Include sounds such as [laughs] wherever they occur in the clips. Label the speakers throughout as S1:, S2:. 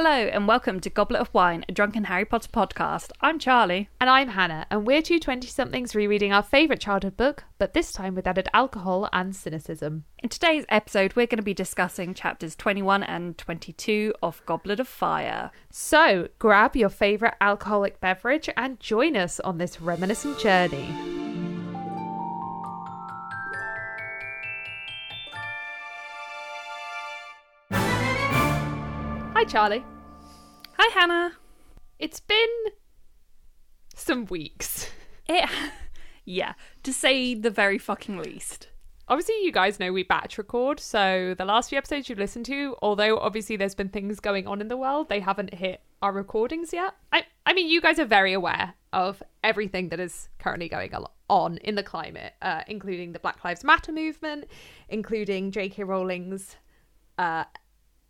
S1: Hello and welcome to Goblet of Wine, a drunken Harry Potter podcast. I'm Charlie.
S2: And I'm Hannah, and we're two 20 somethings rereading our favourite childhood book, but this time with added alcohol and cynicism.
S1: In today's episode, we're going to be discussing chapters 21 and 22 of Goblet of Fire.
S2: So grab your favourite alcoholic beverage and join us on this reminiscent journey. Charlie.
S1: Hi, Hannah.
S2: It's been some weeks.
S1: It, yeah, to say the very fucking least.
S2: Obviously, you guys know we batch record, so the last few episodes you've listened to, although obviously there's been things going on in the world, they haven't hit our recordings yet. I, I mean, you guys are very aware of everything that is currently going on in the climate, uh, including the Black Lives Matter movement, including J.K. Rowling's uh,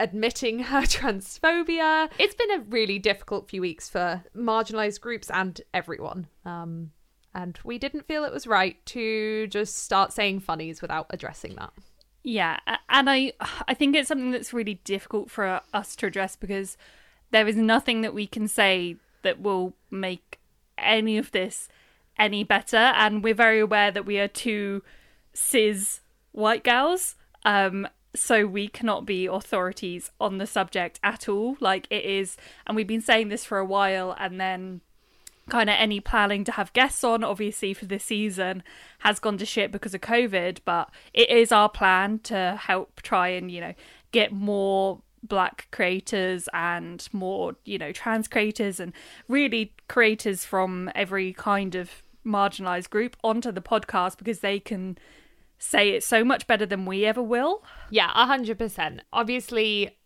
S2: admitting her [laughs] transphobia. It's been a really difficult few weeks for marginalized groups and everyone. Um, and we didn't feel it was right to just start saying funnies without addressing that.
S1: Yeah, and I I think it's something that's really difficult for us to address because there is nothing that we can say that will make any of this any better and we're very aware that we are two cis white gals um so we cannot be authorities on the subject at all. Like it is and we've been saying this for a while and then kind of any planning to have guests on obviously for this season has gone to shit because of covid but it is our plan to help try and you know get more black creators and more you know trans creators and really creators from every kind of marginalized group onto the podcast because they can say it so much better than we ever will
S2: Yeah, a hundred percent. Obviously,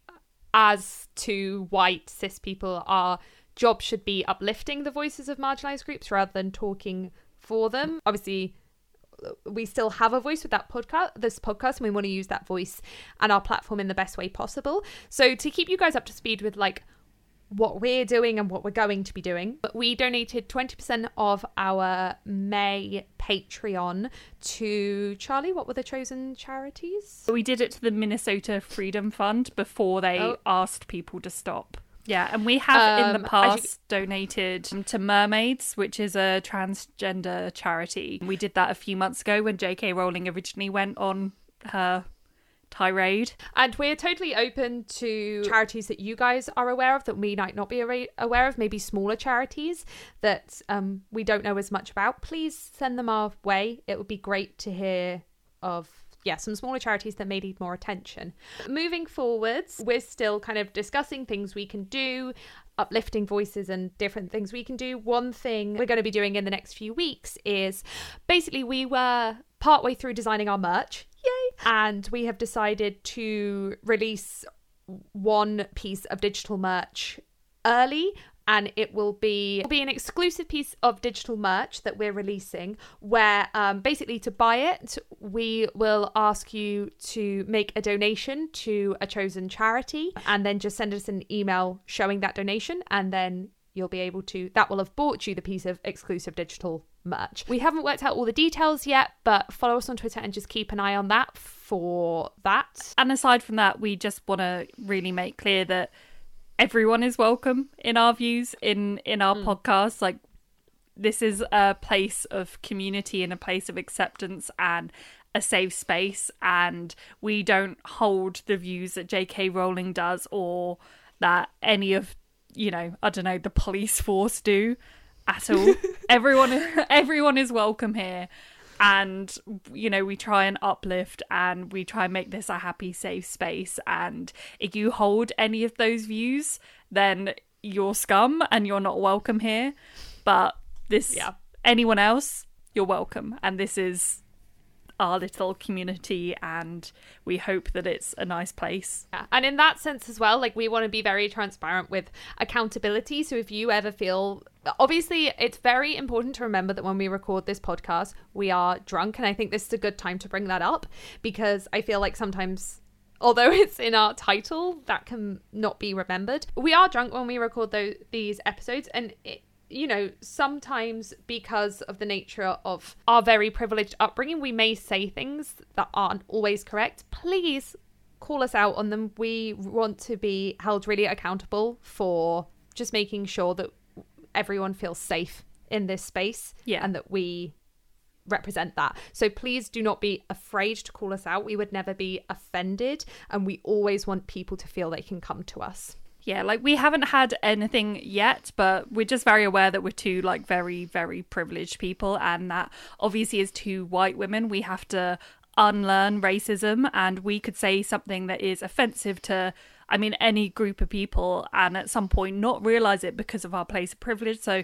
S2: as two white cis people, our job should be uplifting the voices of marginalized groups rather than talking for them. Obviously, we still have a voice with that podcast, this podcast, and we want to use that voice and our platform in the best way possible. So to keep you guys up to speed with like what we're doing and what we're going to be doing. But we donated 20% of our May Patreon to Charlie. What were the chosen charities?
S1: we did it to the minnesota freedom fund before they
S2: Oh.
S1: asked people to stop yeah and we have in
S2: Um,
S1: the
S2: as
S1: past donated to mermaids which is a transgender charity we did that a few months ago when jk rowling originally went on her tirade
S2: And we're totally open to charities that you guys are aware of that we might not be aware of, maybe smaller charities that um, we don't know as much about. Please send them our way. It would be great to hear of. Yeah, some smaller charities that may need more attention. Moving forwards, we're still kind of discussing things we can do, uplifting voices and different things we can do. One thing we're going to be doing in the next few weeks is basically we were partway through designing our merch. Yay! And we have decided to release one piece of digital merch early and it will be be an exclusive piece of digital merch that we're releasing where um, basically to buy it we will ask you to make a donation to a chosen charity and then just send us an email showing that donation and then you'll be able to that will have bought you the piece of exclusive digital merch we haven't worked out all the details yet but follow us on twitter and just keep an eye on that for that.
S1: And aside from that we just want to really make clear that everyone is welcome in our views in in our mm. podcast like this is a place of community and a place of acceptance and a safe space and we don't hold the views that JK Rowling does or that any of you know I don't know the police force do at all. [laughs] Everyone [laughs] everyone is welcome here. And you know we try and uplift and we try and make this a happy safe space. And if you hold any of those views then you're scum and you're not welcome here. But this
S2: Yeah.
S1: anyone else you're welcome. And this is our little community and we hope that it's a nice place
S2: Yeah. And in that sense as well, like we want to be very transparent with accountability. So if you ever feel obviously it's very important to remember that when we record this podcast, we are drunk. And I think this is a good time to bring that up because I feel like sometimes although [laughs] it's in our title, that can not be remembered. We are drunk when we record those these episodes and it you know, sometimes because of the nature of our very privileged upbringing, we may say things that aren't always correct. Please call us out on them. We want to be held really accountable for just making sure that everyone feels safe in this space
S1: Yeah.
S2: and that we represent that. So please do not be afraid to call us out. We would never be offended and we always want people to feel they can come to us.
S1: Yeah, like we haven't had anything yet, but we're just very aware that we're two like very, very privileged people, and that obviously as two white women, we have to unlearn racism, and we could say something that is offensive to, I mean, any group of people, and at some point not realize it because of our place of privilege. So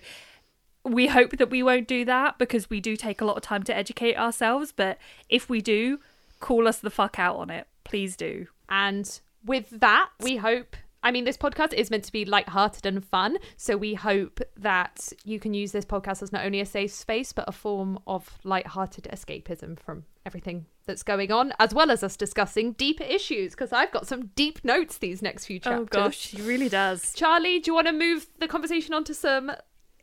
S1: we hope that we won't do that because we do take a lot of time to educate ourselves, but if we do, call us the fuck out on it. Please do.
S2: And with that, we hope. I mean, this podcast is meant to be light-hearted and fun, so we hope that you can use this podcast as not only a safe space, but a form of light-hearted escapism from everything that's going on, as well as us discussing deeper issues. Because I've got some deep notes these next few oh, chapters.
S1: Oh gosh, he really does.
S2: Charlie, do you want to move the conversation on to some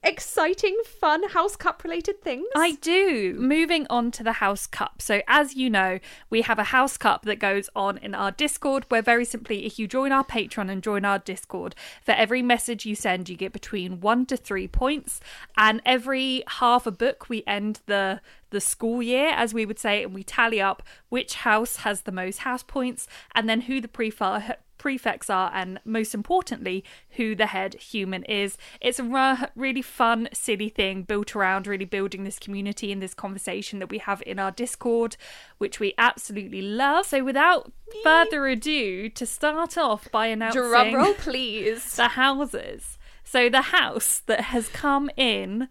S2: exciting, fun House Cup related things?
S1: I do. Moving on to the House Cup. So, as you know, we have a House Cup that goes on in our Discord, where very simply, if you join our Patreon and join our Discord, for every message you send, you get between one to three points. And every half a book, we end the the school year, as we would say, and we tally up which house has the most house points, and then who the prefer prefects are, and most importantly, who the head human is. It's a really fun, silly thing built around really building this community and this conversation that we have in our Discord, which we absolutely love. So, without further ado, to start off by announcing
S2: Drum roll, [laughs] please.
S1: the houses. So, the house that has come in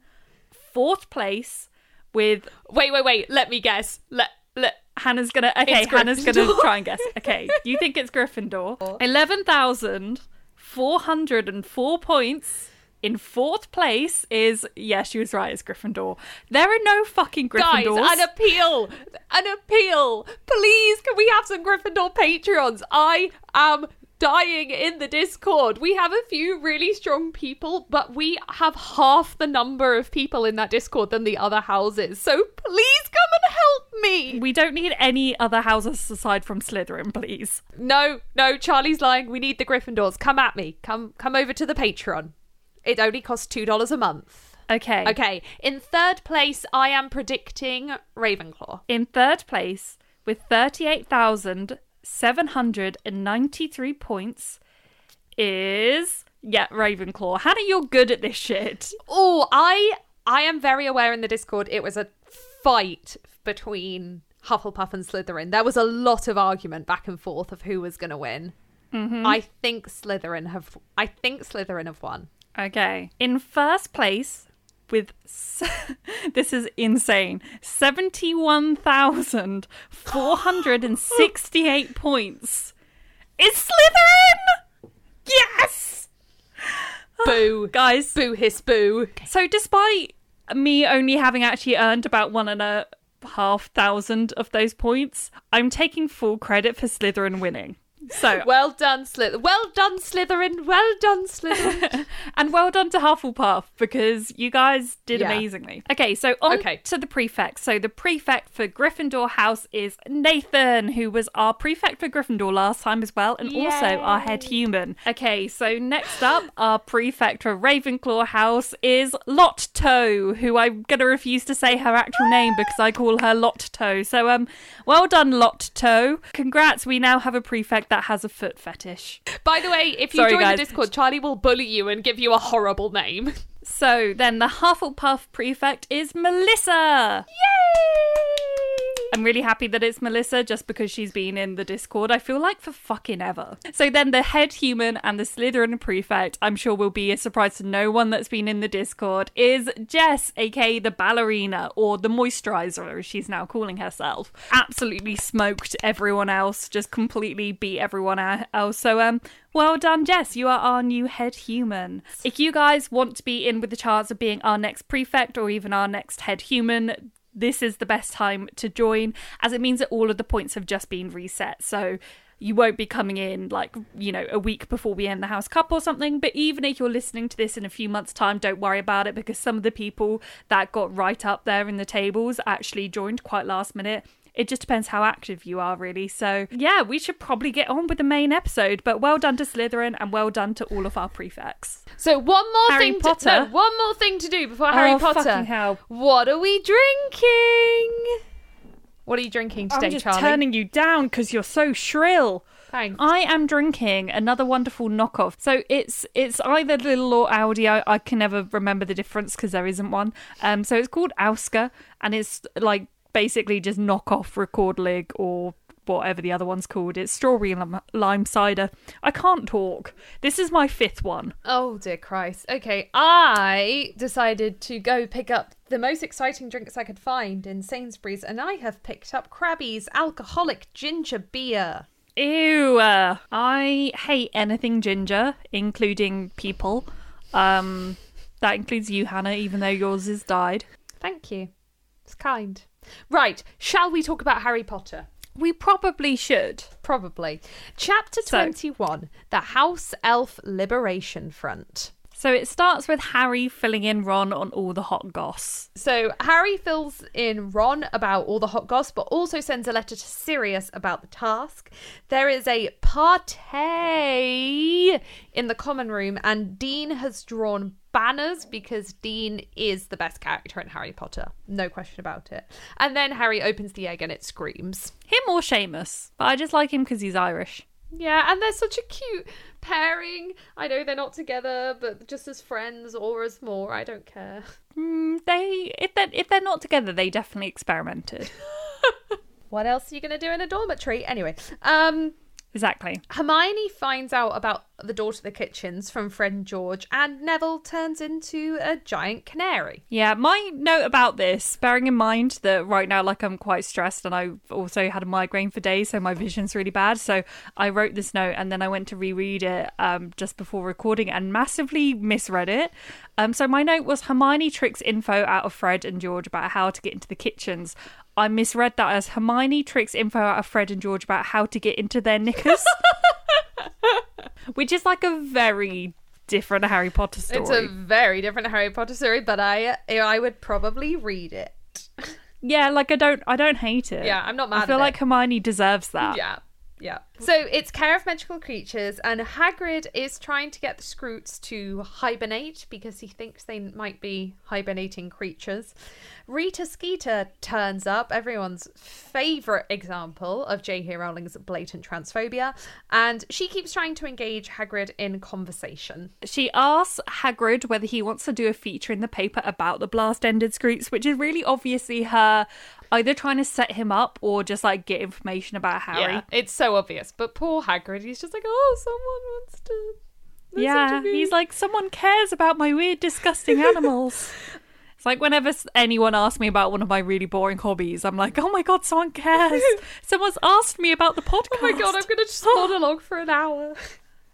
S1: fourth place with
S2: Wait, wait, wait. Let me guess. Let let.
S1: Hannah's gonna okay.
S2: It's
S1: Hannah's gonna try and guess. Okay, [laughs] you think it's Gryffindor? Eleven thousand four hundred and four points. In fourth place is yeah, she was right. It's Gryffindor. There are no fucking Gryffindors.
S2: Guys, an appeal! An appeal! Please, can we have some Gryffindor Patreons? I am dying in the Discord. We have a few really strong people, but we have half the number of people in that Discord than the other houses. So please come and help me!
S1: we don't need any other houses aside from Slytherin, please.
S2: No, no, Charlie's lying. We need the Gryffindors. Come at me. Come come over to the Patreon. It only costs $2 a month.
S1: Okay.
S2: Okay, in third place, I am predicting Ravenclaw.
S1: In third place with thirty-eight thousand seven hundred and ninety-three points is yeah Ravenclaw. Hannah, you're good at this shit.
S2: Oh, I I am very aware in the Discord it was a fight between Hufflepuff and Slytherin. There was a lot of argument back and forth of who was going to win. Mm-hmm. I think Slytherin have. I think Slytherin have won.
S1: Okay. In first place with [laughs] this is insane 71,468 [laughs] points is Slytherin. Yes. [gasps]
S2: Boo, [gasps]
S1: Guys,
S2: boo, hiss, boo.
S1: so despite me only having actually earned about one and a half thousand of those points, I'm taking full credit for Slytherin winning. So [laughs]
S2: Well done, Slytherin. Well done, Slytherin. Well done, Slytherin.
S1: and well done to Hufflepuff because you guys did
S2: Yeah.
S1: amazingly. Okay, so on
S2: Okay.
S1: to the prefect. So the prefect for Gryffindor House is Nathan, who was our prefect for Gryffindor last time as well, and also our head human. Okay, so next up, our prefect for Ravenclaw House is Lotto, who I'm gonna refuse to say her actual name because I call her Lotto. So um, well done, Lotto. Congrats, we now have a prefect that has a foot fetish.
S2: By the way, if you
S1: Sorry,
S2: join
S1: guys.
S2: the Discord, Charlie will bully you and give you a horrible name.
S1: So then the Hufflepuff prefect is Melissa. I'm really happy that it's Melissa just because she's been in the Discord, I feel like for fucking ever. So then the head human and the Slytherin prefect, I'm sure will be a surprise to no one that's been in the Discord, is Jess, aka the ballerina or the moisturizer, as she's now calling herself. Absolutely smoked everyone else, just completely beat everyone else. So um well done, Jess. You are our new head human. If you guys want to be in with the chance of being our next prefect or even our next head human, this is the best time to join, as it means that all of the points have just been reset. So you won't be coming in like, you know, a week before we end the House Cup or something. But even if you're listening to this in a few months' time, don't worry about it because some of the people that got right up there in the tables actually joined quite last minute. It just depends how active you are, really. So, yeah, we should probably get on with the main episode. But well done to Slytherin and well done to all of our prefects.
S2: So one more
S1: Harry
S2: thing
S1: Potter?
S2: to no, one more thing to do before Harry
S1: Oh,
S2: Potter.
S1: fucking hell.
S2: What are we drinking? What are you drinking today,
S1: I'm just
S2: Charlie?
S1: turning you down because you're so shrill.
S2: Thanks.
S1: I am drinking another wonderful knockoff. So it's it's either Lidl or Aldi. I, I can never remember the difference because there isn't one. Um, so it's called Auska, and it's like basically just knock off Rekorderlig or whatever the other one's called. It's strawberry and lime, cider. I can't talk. This is my fifth one.
S2: Oh dear Christ. Okay, I decided to go pick up the most exciting drinks I could find in Sainsbury's, and I have picked up Crabbie's alcoholic ginger beer.
S1: Ew. uh, I hate anything ginger, including people. Um, that includes you, Hannah, even though yours is died.
S2: Thank you. It's kind. Right, shall we talk about Harry Potter?
S1: We probably should.
S2: Probably. Chapter
S1: So-
S2: 21 The House Elf Liberation Front.
S1: So it starts with Harry filling in Ron on all the hot goss.
S2: So Harry fills in Ron about all the hot goss, but also sends a letter to Sirius about the task. There is a party in the common room, and Dean has drawn banners because Dean is the best character in Harry Potter. No question about it. And then Harry opens the egg and it screams.
S1: Him or Seamus, but I just like him because he's Irish.
S2: Yeah, and they're such a cute pairing. I know they're not together, but just as friends or as more, I don't care. [laughs]
S1: Mm, they if they if they're not together, they definitely experimented. [laughs]
S2: What else are you going to do in a dormitory? Anyway, um,
S1: exactly.
S2: Hermione finds out about the door to the kitchens from friend George, and Neville turns into a giant canary.
S1: Yeah, my note about this, bearing in mind that right now, like, I'm quite stressed and I've also had a migraine for days, so my vision's really bad. So I wrote this note and then I went to reread it um, just before recording and massively misread it. Um, so my note was Hermione tricks info out of Fred and George about how to get into the kitchens. I misread that as Hermione tricks info out of Fred and George about how to get into their knickers, [laughs] which is like a very different Harry Potter story.
S2: It's a very different Harry Potter story, but I I would probably read it.
S1: Yeah, like I don't I don't hate it.
S2: Yeah, I'm not mad
S1: I feel
S2: at
S1: like
S2: it.
S1: Hermione deserves that.
S2: Yeah. Yeah. So it's care of magical creatures, and Hagrid is trying to get the Skrewts to hibernate because he thinks they might be hibernating creatures. Rita Skeeter turns up, everyone's favourite example of J.K. Rowling's blatant transphobia, and she keeps trying to engage Hagrid in conversation.
S1: She asks Hagrid whether he wants to do a feature in the paper about the blast ended Skrewts, which is really obviously her either trying to set him up or just like get information about Harry.
S2: Yeah, it's so obvious. But poor Hagrid, he's just like, oh, someone wants to.
S1: Yeah,
S2: to me."
S1: he's like, someone cares about my weird, disgusting animals. [laughs] it's like whenever anyone asks me about one of my really boring hobbies, I'm like, oh my god, someone cares. [laughs] Someone's asked me about the podcast.
S2: Oh my god, I'm gonna just [gasps] monologue for an hour.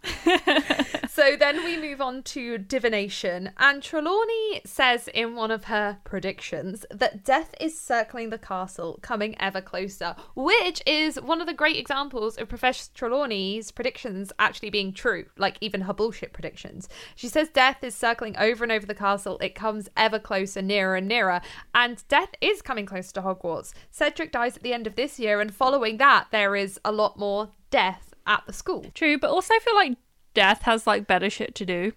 S2: [laughs] so then we move on to divination, and Trelawney says in one of her predictions that death is circling the castle, coming ever closer, which is one of the great examples of Professor Trelawney's predictions actually being true, like even her bullshit predictions. She says death is circling over and over the castle, it comes ever closer, nearer and nearer, and death is coming closer to Hogwarts. Cedric dies at the end of this year, and following that, there is a lot more death at the school.
S1: True, but also I feel like Death has like better shit to do.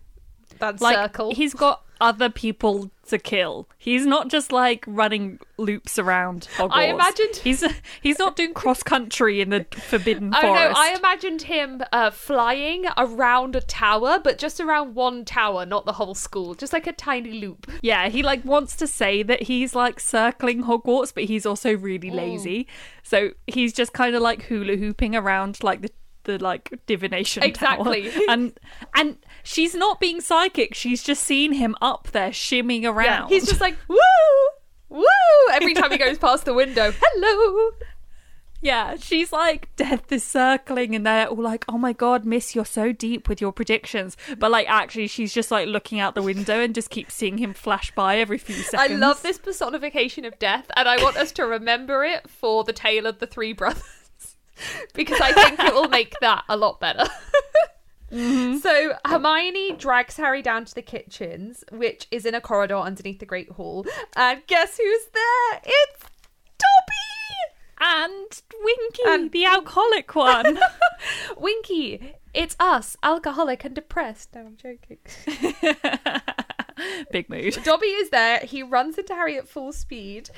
S2: That
S1: Like
S2: circle.
S1: he's got other people to kill. He's not just like running loops around Hogwarts.
S2: I imagined-
S1: he's he's not doing cross country in the Forbidden
S2: Oh no!
S1: Forest.
S2: I imagined him uh, flying around a tower, but just around one tower, not the whole school, just like a tiny loop.
S1: Yeah, he like wants to say that he's like circling Hogwarts, but he's also really
S2: Mm.
S1: lazy. So he's just kind of like hula hooping around like the the like divination tower.
S2: Exactly. [laughs]
S1: and and she's not being psychic. She's just seen him up there shimmying around.
S2: he's just like [laughs] woo, woo every time he goes past the window. [laughs] Hello.
S1: Yeah, she's like, death is circling, and they're all like, oh my god, miss, you're so deep with your predictions. But like, actually, she's just like looking out the window and just keeps seeing him flash by every few seconds.
S2: I love this personification of death, and I want us to remember it for the tale of the three brothers [laughs] because I think it will make that a lot better. [laughs] Mm-hmm. So Hermione drags Harry down to the kitchens, which is in a corridor underneath the Great Hall, and guess who's there? It's Dobby.
S1: And Winky,
S2: And-
S1: the alcoholic one. [laughs]
S2: Winky, it's us, alcoholic and depressed. No, I'm joking.
S1: Big mood.
S2: Dobby is there. He runs into Harry at full speed.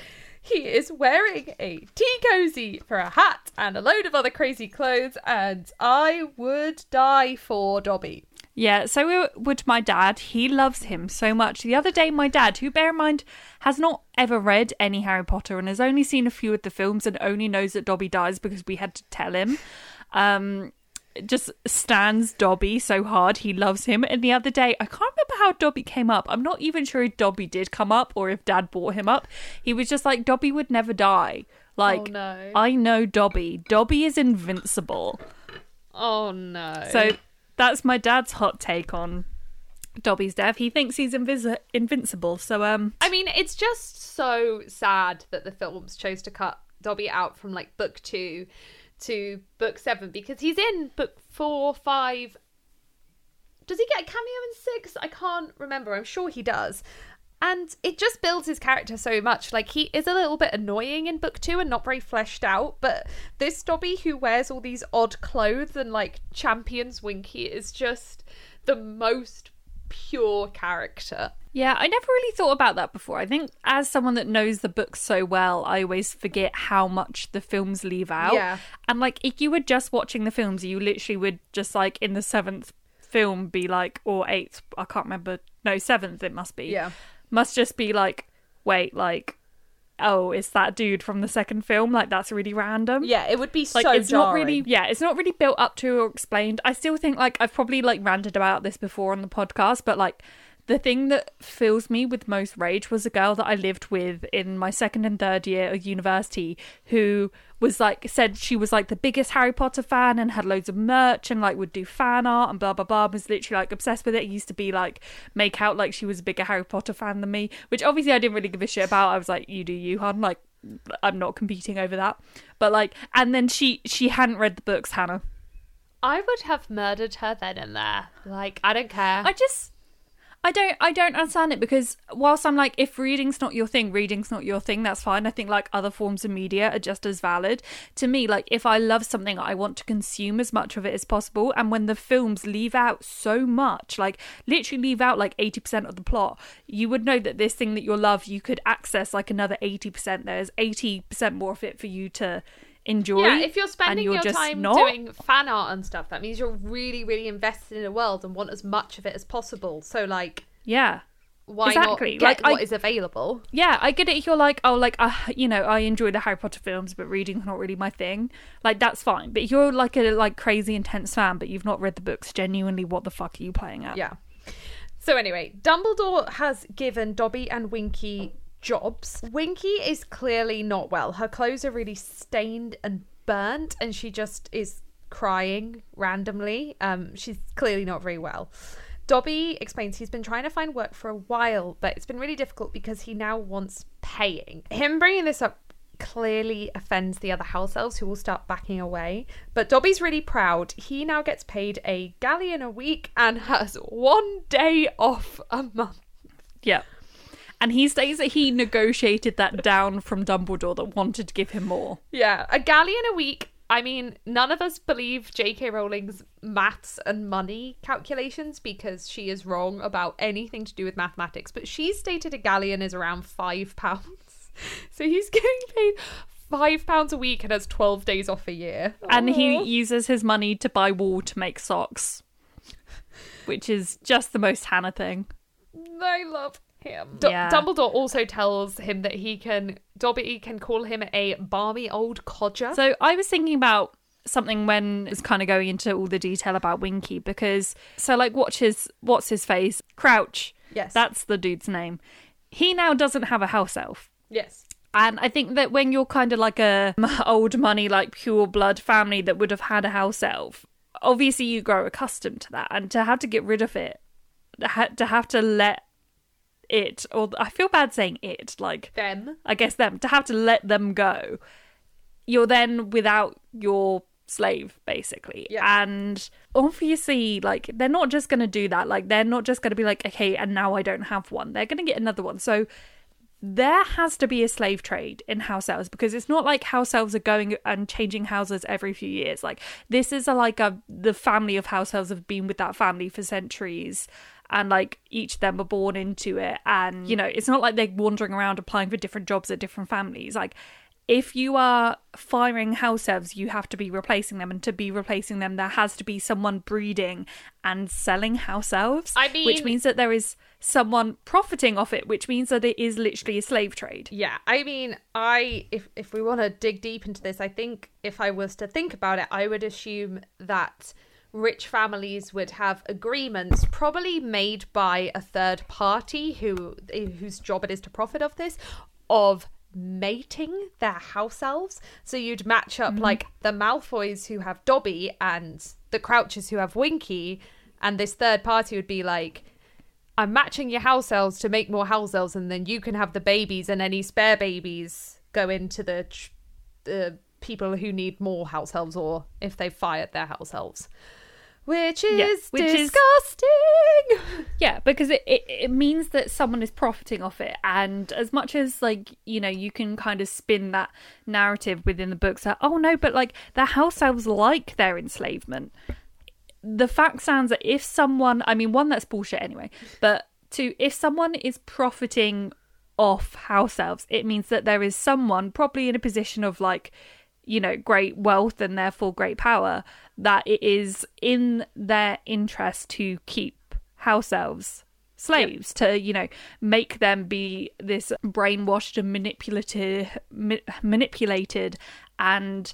S2: He is wearing a tea cozy for a hat and a load of other crazy clothes, and I would die for Dobby.
S1: Yeah, so would my dad. He loves him so much. The other day, my dad, who bear in mind has not ever read any Harry Potter and has only seen a few of the films and only knows that Dobby dies because we had to tell him, um, just stands Dobby so hard. He loves him. And the other day, I can't remember how Dobby came up. I'm not even sure if Dobby did come up or if dad brought him up. He was just like, Dobby would never die. Like,
S2: Oh, no.
S1: I know Dobby. Dobby is invincible.
S2: Oh no.
S1: So that's my dad's hot take on Dobby's death. He thinks he's invis- invincible. So um,
S2: I mean, it's just so sad that the films chose to cut Dobby out from like book two to book seven because he's in book four, five. Does he get a cameo in six? I can't remember. I'm sure he does. And it just builds his character so much. Like, he is a little bit annoying in book two and not very fleshed out. But this Dobby who wears all these odd clothes and like champions Winky is just the most pure character.
S1: yeah, I never really thought about that before. I think as someone that knows the book so well, I always forget how much the films leave out.
S2: Yeah.
S1: And like, if you were just watching the films, you literally would just like in the seventh film be like, or eighth, I can't remember. No, seventh it must be.
S2: Yeah.
S1: Must just be like, wait, like. Oh, it's that dude from the second film. Like that's really random.
S2: Yeah, it would be
S1: like
S2: so
S1: it's not really yeah it's not really built up to or explained i still think like i've probably like ranted about this before on the podcast but like the thing that fills me with most rage was a girl that I lived with in my second and third year of university who was like said she was like the biggest Harry Potter fan and had loads of merch and like would do fan art and blah blah blah was literally like obsessed with it. Used to be like make out like she was a bigger Harry Potter fan than me, which obviously I didn't really give a shit about. I was like, you do you, hun. Like I'm not competing over that. But like, and then she she hadn't read the books, Hannah.
S2: I would have murdered her then and there. Like, I don't care.
S1: I just I don't I don't understand it because whilst I'm like if reading's not your thing, reading's not your thing, that's fine. I think like other forms of media are just as valid. To me, like if I love something, I want to consume as much of it as possible. And when the films leave out so much, like literally leave out like 80% of the plot, you would know that this thing that you love, you could access like another 80%. There's 80% more of it for you to enjoy.
S2: yeah, if you're
S1: and
S2: spending
S1: you're
S2: your
S1: just
S2: time
S1: not.
S2: doing fan art and stuff, that means you're really, really invested in a world and want as much of it as possible. So, like,
S1: Yeah.
S2: why
S1: Exactly.
S2: not get
S1: Like, I-
S2: what is available?
S1: yeah, I get it. If you're like, oh, like, uh, you know, I enjoy the Harry Potter films, but reading's not really my thing. Like, that's fine. But if you're like a like crazy intense fan, but you've not read the books, genuinely, what the fuck are you playing at?
S2: Yeah. So anyway, Dumbledore has given Dobby and Winky jobs. Winky is clearly not well. Her clothes are really stained and burnt, and she just is crying randomly. Um, she's clearly not very well. Dobby explains he's been trying to find work for a while, but it's been really difficult because he now wants paying. Him bringing this up clearly offends the other house elves who will start backing away. But Dobby's really proud. He now gets paid a galleon a week and has one day off a month.
S1: Yeah. And he states that he negotiated that down from Dumbledore that wanted to give him more.
S2: Yeah, a galleon a week. I mean, none of us believe J.K. Rowling's maths and money calculations because she is wrong about anything to do with mathematics. But she stated a galleon is around five pounds. [laughs] So he's getting paid five pounds a week and has 12 days off a year.
S1: And he uses his money to buy wool to make socks, which is just the most Hannah thing.
S2: I love him. Du-
S1: Yeah.
S2: Dumbledore also tells him that he can, Dobby can call him a balmy old codger.
S1: So I was thinking about something when it's kind of going into all the detail about Winky because so like watch his what's his face Crouch.
S2: Yes.
S1: that's the dude's name. He now doesn't have a house elf.
S2: yes.
S1: And I think that when you're kind of like a old money, like pure blood family that would have had a house elf, obviously you grow accustomed to that, and to have to get rid of it, to have to let it, or I feel bad saying it, like
S2: Them.
S1: I guess them to have to let them go, you're then without your slave basically.
S2: Yeah.
S1: And obviously like they're not just going to do that. Like they're not just going to be like okay and now I don't have one. They're going to get another one. So there has to be a slave trade in house elves because it's not like house elves are going and changing houses every few years. Like this is a like a the family of house elves have been with that family for centuries and like each of them were born into it and you know it's not like they're wandering around applying for different jobs at different families like if you are firing house elves, you have to be replacing them, and to be replacing them, there has to be someone breeding and selling house elves.
S2: I mean-
S1: which means that there is someone profiting off it, which means that it is literally a slave trade.
S2: Yeah, I mean, I if if we want to dig deep into this, I think if I was to think about it, I would assume that rich families would have agreements probably made by a third party who whose job it is to profit of this of mating their house elves. So you'd match up mm-hmm. like the Malfoys who have Dobby and the Crouches who have Winky, and this third party would be like, I'm matching your house elves to make more house elves, and then you can have the babies, and any spare babies go into the the people who need more house elves, or if they've fired their house elves, which is
S1: which is-
S2: disgusting. [laughs]
S1: Yeah, because it, it, it means that someone is profiting off it. And as much as, like, you know, you can kind of spin that narrative within the books that, oh no, but like the house elves like their enslavement. The fact stands that if someone, I mean, one, that's bullshit anyway, but two, if someone is profiting off house elves, it means that there is someone probably in a position of like, you know, great wealth and therefore great power, that it is in their interest to keep house elves slaves to you know make them be this brainwashed and manipulative ma- manipulated and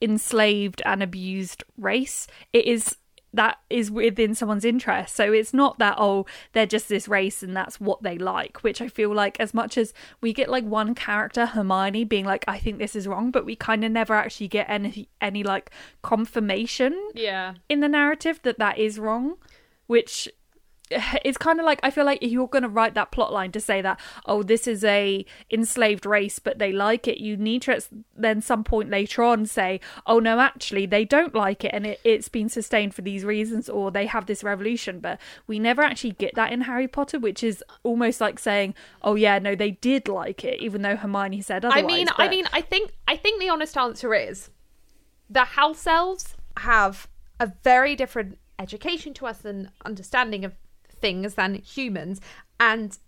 S1: enslaved and abused race. It is that is within someone's interest so it's not that oh they're just this race and that's what they like which i feel like as much as we get like one character hermione being like i think this is wrong but we kind of never actually get any any like confirmation
S2: Yeah.
S1: in the narrative that that is wrong which [sighs] it's kind of like I feel like if you're going to write that plot line to say that oh this is a enslaved race but they like it you need to at then some point later on say oh no actually they don't like it and it, it's been sustained for these reasons or they have this revolution. But we never actually get that in Harry Potter which is almost like saying oh yeah no they did like it even though Hermione said
S2: I
S1: otherwise
S2: mean, I mean, I think I think the honest answer is the house elves have a very different education to us and understanding of things than humans, and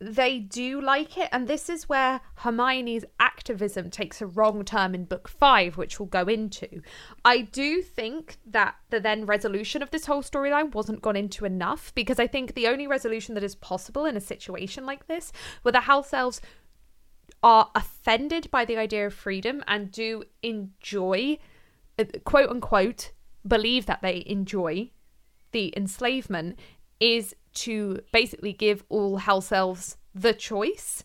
S2: they do like it. And this is where Hermione's activism takes a wrong turn in book five, which we'll go into. I do think that the then resolution of this whole storyline wasn't gone into enough because I think the only resolution that is possible in a situation like this, where the house elves are offended by the idea of freedom and do enjoy, uh, quote unquote, believe that they enjoy the enslavement, is to basically give all house elves the choice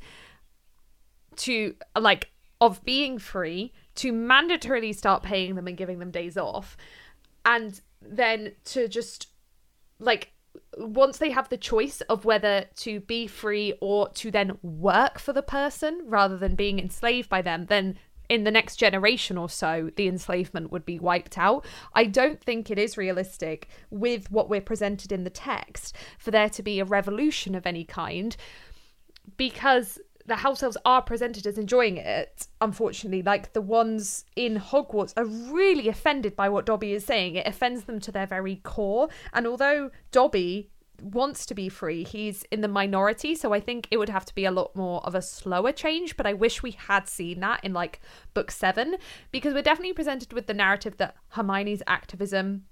S2: to, like, of being free, to mandatorily start paying them and giving them days off, and then to just, like, once they have the choice of whether to be free or to then work for the person rather than being enslaved by them, then in the next generation or so, the enslavement would be wiped out. I don't think it is realistic with what we're presented in the text for there to be a revolution of any kind because the house elves are presented as enjoying it, unfortunately. Like the ones in Hogwarts are really offended by what Dobby is saying. It offends them to their very core. And although Dobby wants to be free, he's in the minority. So I think it would have to be a lot more of a slower change. But I wish we had seen that in like book seven, because we're definitely presented with the narrative that Hermione's activism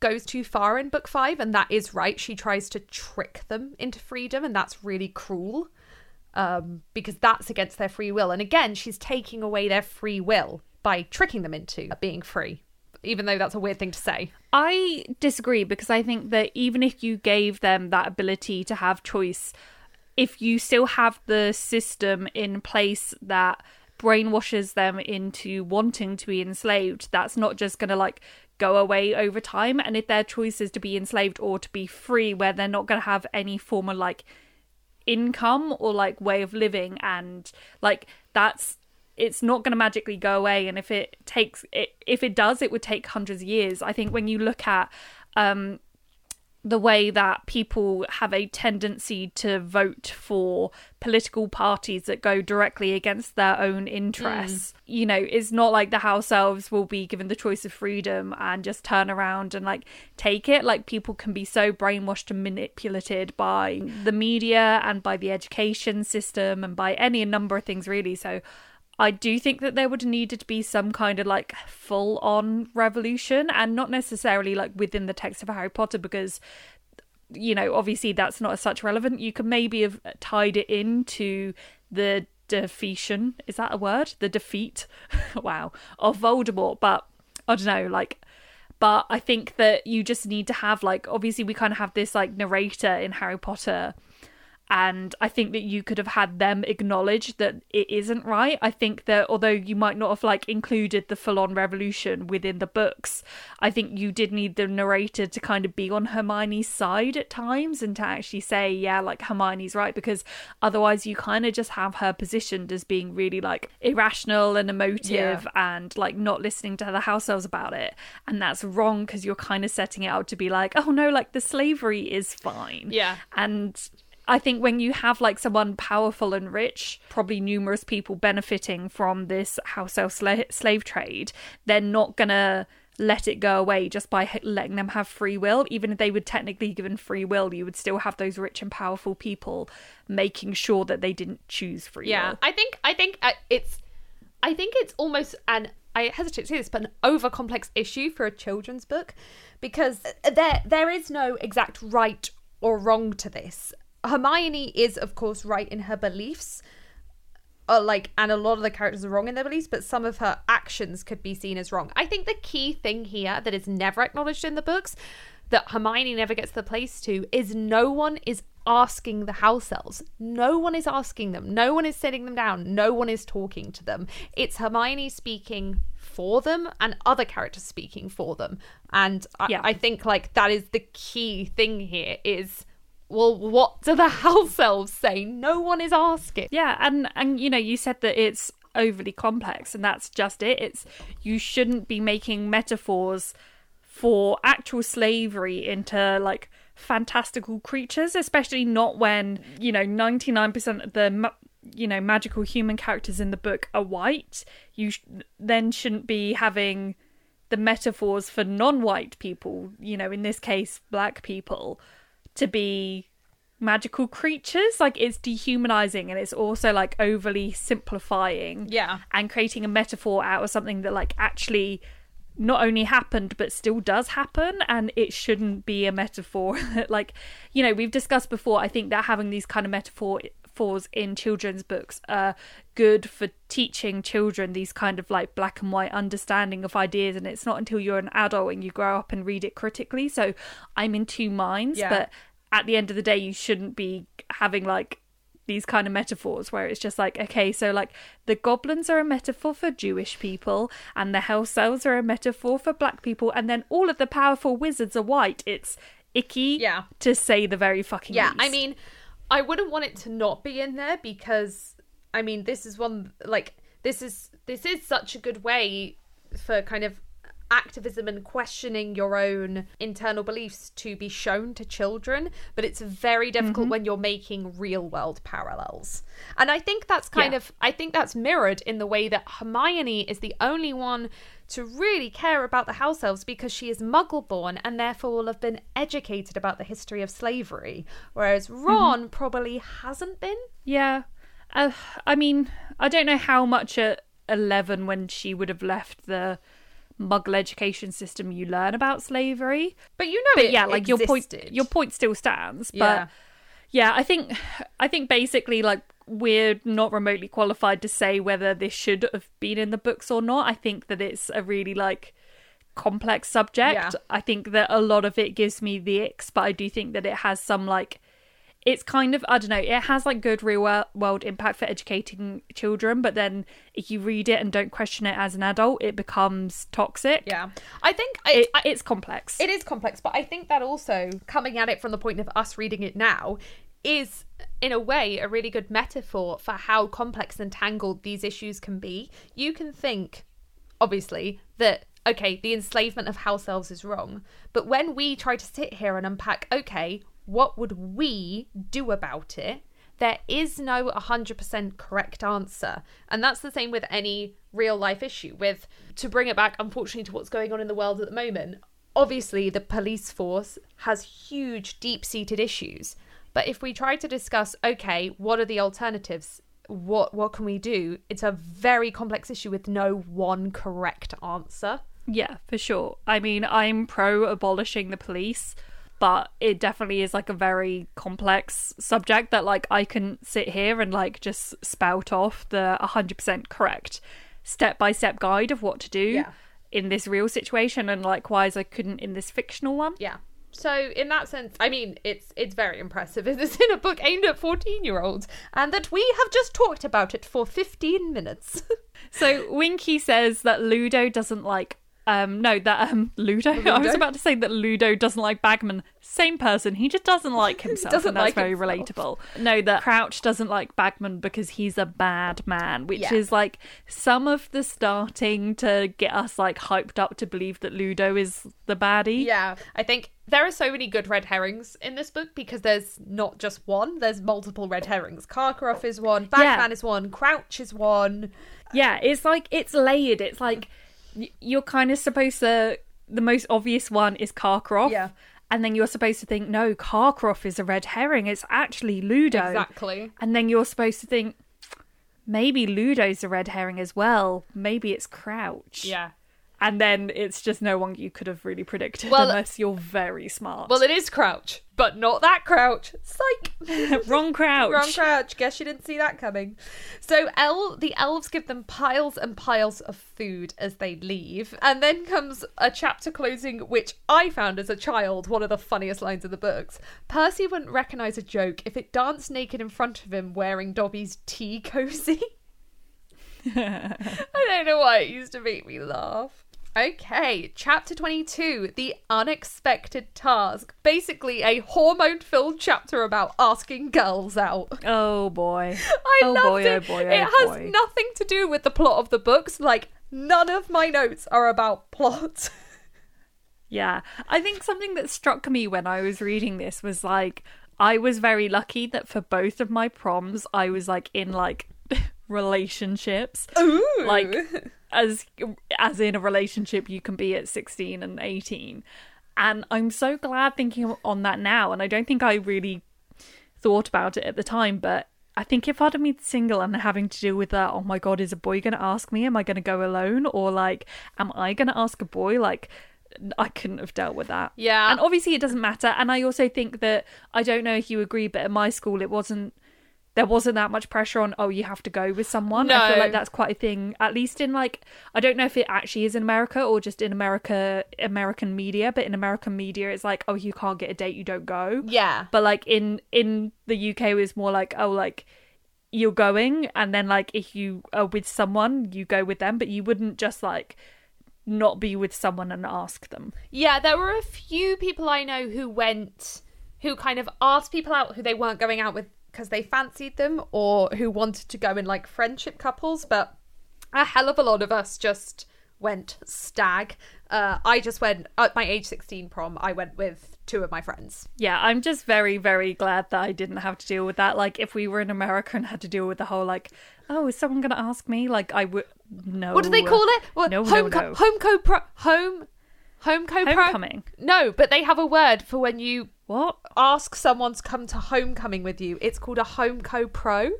S2: goes too far in book five, and that is right. She tries to trick them into freedom, and that's really cruel um, because that's against their free will. And again, she's taking away their free will by tricking them into being free, even though that's a weird thing to say.
S1: I disagree because I think that even if you gave them that ability to have choice, if you still have the system in place that brainwashes them into wanting to be enslaved, that's not just going to like go away over time. And if their choice is to be enslaved or to be free, where they're not going to have any form of like income or like way of living, and like that's it's not going to magically go away and if it takes it, if it does it would take hundreds of years i think when you look at um the way that people have a tendency to vote for political parties that go directly against their own interests. Mm. You know, it's not like the house elves will be given the choice of freedom and just turn around and like take it. Like people can be so brainwashed and manipulated by the media and by the education system and by any number of things really. So I do think that there would needed to be some kind of like full on revolution and not necessarily like within the text of Harry Potter because you know obviously that's not as such relevant. You could maybe have tied it into the defeation is that a word? The defeat? [laughs] Wow. Of Voldemort but I don't know like but I think that you just need to have like obviously we kind of have this like narrator in Harry Potter and I think that you could have had them acknowledge that it isn't right. I think that although you might not have like included the full on revolution within the books, I think you did need the narrator to kind of be on Hermione's side at times and to actually say, yeah, like Hermione's right, because otherwise you kind of just have her positioned as being really like irrational and emotive yeah. and like not listening to the house elves about it. And that's wrong because you're kind of setting it out to be like, oh no, like the slavery is fine.
S2: Yeah.
S1: And I think when you have like someone powerful and rich, probably numerous people benefiting from this house elf sla- slave trade, they're not gonna let it go away just by letting them have free will. Even if they would technically given free will, you would still have those rich and powerful people making sure that they didn't choose free
S2: yeah,
S1: will.
S2: I think I think uh, it's I think it's almost an I hesitate to say this, but an over complex issue for a children's book because there there is no exact right or wrong to this. Hermione is, of course, right in her beliefs. Uh, like, and a lot of the characters are wrong in their beliefs, but some of her actions could be seen as wrong. I think the key thing here that is never acknowledged in the books, that Hermione never gets the place to, is no one is asking the house elves. No one is asking them. No one is sitting them down. No one is talking to them. It's Hermione speaking for them and other characters speaking for them. And I, yeah. I think like that is the key thing here is well, what do the [laughs] house elves say? No one is asking.
S1: Yeah, and and you know, you said that it's overly complex, and that's just it. It's you shouldn't be making metaphors for actual slavery into like fantastical creatures, especially not when you know ninety nine percent of the you know magical human characters in the book are white. You sh- then shouldn't be having the metaphors for non-white people. You know, in this case, black people to be magical creatures. Like it's dehumanizing and it's also like overly simplifying.
S2: Yeah.
S1: And creating a metaphor out of something that like actually not only happened but still does happen and it shouldn't be a metaphor [laughs] like you know we've discussed before i think that having these kind of metaphors in children's books are good for teaching children these kind of like black and white understanding of ideas and it's not until you're an adult and you grow up and read it critically so i'm in two minds yeah. but at the end of the day you shouldn't be having like these kind of metaphors where it's just like okay so like the goblins are a metaphor for jewish people and the hell cells are a metaphor for black people and then all of the powerful wizards are white it's icky
S2: yeah
S1: to say the very fucking
S2: yeah
S1: least.
S2: i mean i wouldn't want it to not be in there because i mean this is one like this is this is such a good way for kind of activism and questioning your own internal beliefs to be shown to children, but it's very difficult mm-hmm. when you're making real world parallels. And I think that's kind yeah. of I think that's mirrored in the way that Hermione is the only one to really care about the house elves because she is muggle born and therefore will have been educated about the history of slavery, whereas mm-hmm. Ron mm-hmm. probably hasn't been.
S1: Yeah. Uh, I mean, I don't know how much at 11 when she would have left the muggle education system you learn about slavery
S2: but you know but
S1: yeah like existed. your point your point still stands but yeah. yeah i think i think basically like we're not remotely qualified to say whether this should have been in the books or not i think that it's a really like complex subject yeah. i think that a lot of it gives me the icks but i do think that it has some like it's kind of I don't know. It has like good real world impact for educating children, but then if you read it and don't question it as an adult, it becomes toxic.
S2: Yeah, I think
S1: I, it, I, it's complex.
S2: It is complex, but I think that also coming at it from the point of us reading it now is in a way a really good metaphor for how complex and tangled these issues can be. You can think obviously that okay, the enslavement of house elves is wrong. But when we try to sit here and unpack, okay, what would we do about it? There is no 100% correct answer. And that's the same with any real life issue. With, to bring it back, unfortunately, to what's going on in the world at the moment, obviously the police force has huge, deep seated issues. But if we try to discuss, okay, what are the alternatives? What what can we do? It's a very complex issue with no one correct answer.
S1: Yeah, for sure. I mean, I'm pro abolishing the police, but it definitely is like a very complex subject that like I can sit here and like just spout off the 100% correct step by step guide of what to do
S2: Yeah.
S1: in this real situation and likewise I couldn't in this fictional one.
S2: Yeah. So in that sense, I mean, it's it's very impressive. [laughs] It's in a book aimed at fourteen year olds, and that we have just talked about it for fifteen minutes. [laughs]
S1: So Winky says that Ludo doesn't like um no that um Ludo, I was about to say that Ludo doesn't like Bagman same person he just doesn't like [laughs] himself
S2: Doesn't
S1: and that's
S2: like
S1: very
S2: himself.
S1: relatable no that Crouch doesn't like Bagman because he's a bad man which
S2: Yeah.
S1: is like some of the starting to get us like hyped up to believe that Ludo is the baddie
S2: yeah, I think there are so many good red herrings in this book because there's not just one. There's multiple red herrings. Karkaroff is one. Bagman is one. Crouch is one.
S1: Yeah, it's like it's layered. It's like you're kind of supposed to. The most obvious one is Karkaroff.
S2: Yeah.
S1: And then you're supposed to think, no, Karkaroff is a red herring. It's actually Ludo.
S2: Exactly.
S1: And then you're supposed to think, maybe Ludo's a red herring as well. Maybe it's Crouch.
S2: Yeah.
S1: And then it's just no one you could have really predicted
S2: Well-
S1: unless you're very smart.
S2: Well, it is Crouch, but not that Crouch. Psych. [laughs]
S1: Wrong Crouch.
S2: Wrong crouch. Guess you didn't see that coming. So el- the elves give them piles and piles of food as they leave. And then comes a chapter closing, which I found as a child one of the funniest lines in the books. Percy wouldn't recognise a joke if it danced naked in front of him wearing Dobby's tea cozy. [laughs] I don't know why it used to make me laugh. Okay, chapter 22 The Unexpected Task. Basically, a hormone filled chapter about asking girls out.
S1: Oh boy. [laughs]
S2: I
S1: oh
S2: loved oh,
S1: boy,
S2: it.
S1: oh boy, oh
S2: it has
S1: boy.
S2: nothing to do with the plot of the books. Like, none of my notes are about plot. [laughs]
S1: Yeah. I think something that struck me when I was reading this was like I was very lucky that for both of my proms I was like in like [laughs] relationships.
S2: Ooh.
S1: Like as as in a relationship you can be at 16 and 18. And I'm so glad thinking on that now and I don't think I really thought about it at the time, but I think if I'd have been single and having to deal with that, oh my god, is a boy going to ask me? Am I going to go alone? Or like, am I going to ask a boy? Like, I couldn't have dealt with that.
S2: Yeah.
S1: And obviously, it doesn't matter. And I also think that I don't know if you agree, but at my school, it wasn't. There wasn't that much pressure on. Oh, you have to go with someone. I feel like that's quite a thing. At least in like, I don't know if it actually is in America or just in America, American media. But in American media, it's like, oh, you can't get a date, you don't go
S2: yeah.
S1: but like in in the UK it was more like oh like you're going and then like if you are with someone you go with them but you wouldn't just like not be with someone and ask them
S2: Yeah, there were a few people I know who went, who kind of asked people out who they weren't going out with because they fancied them or who wanted to go in like friendship couples, but a hell of a lot of us just went stag. Uh, I just went, at my age 16 prom, I went with two of my friends.
S1: yeah i'm just very very glad that i didn't have to deal with that like if we were in america and had to deal with the whole like oh is someone gonna ask me like i would no
S2: What do they call it? Well,
S1: no, no,
S2: home,
S1: no.
S2: home co pro, home, home co pro.
S1: homecoming
S2: No, but they have a word for when you
S1: what
S2: ask someone to come to homecoming with you. It's called a home co pro.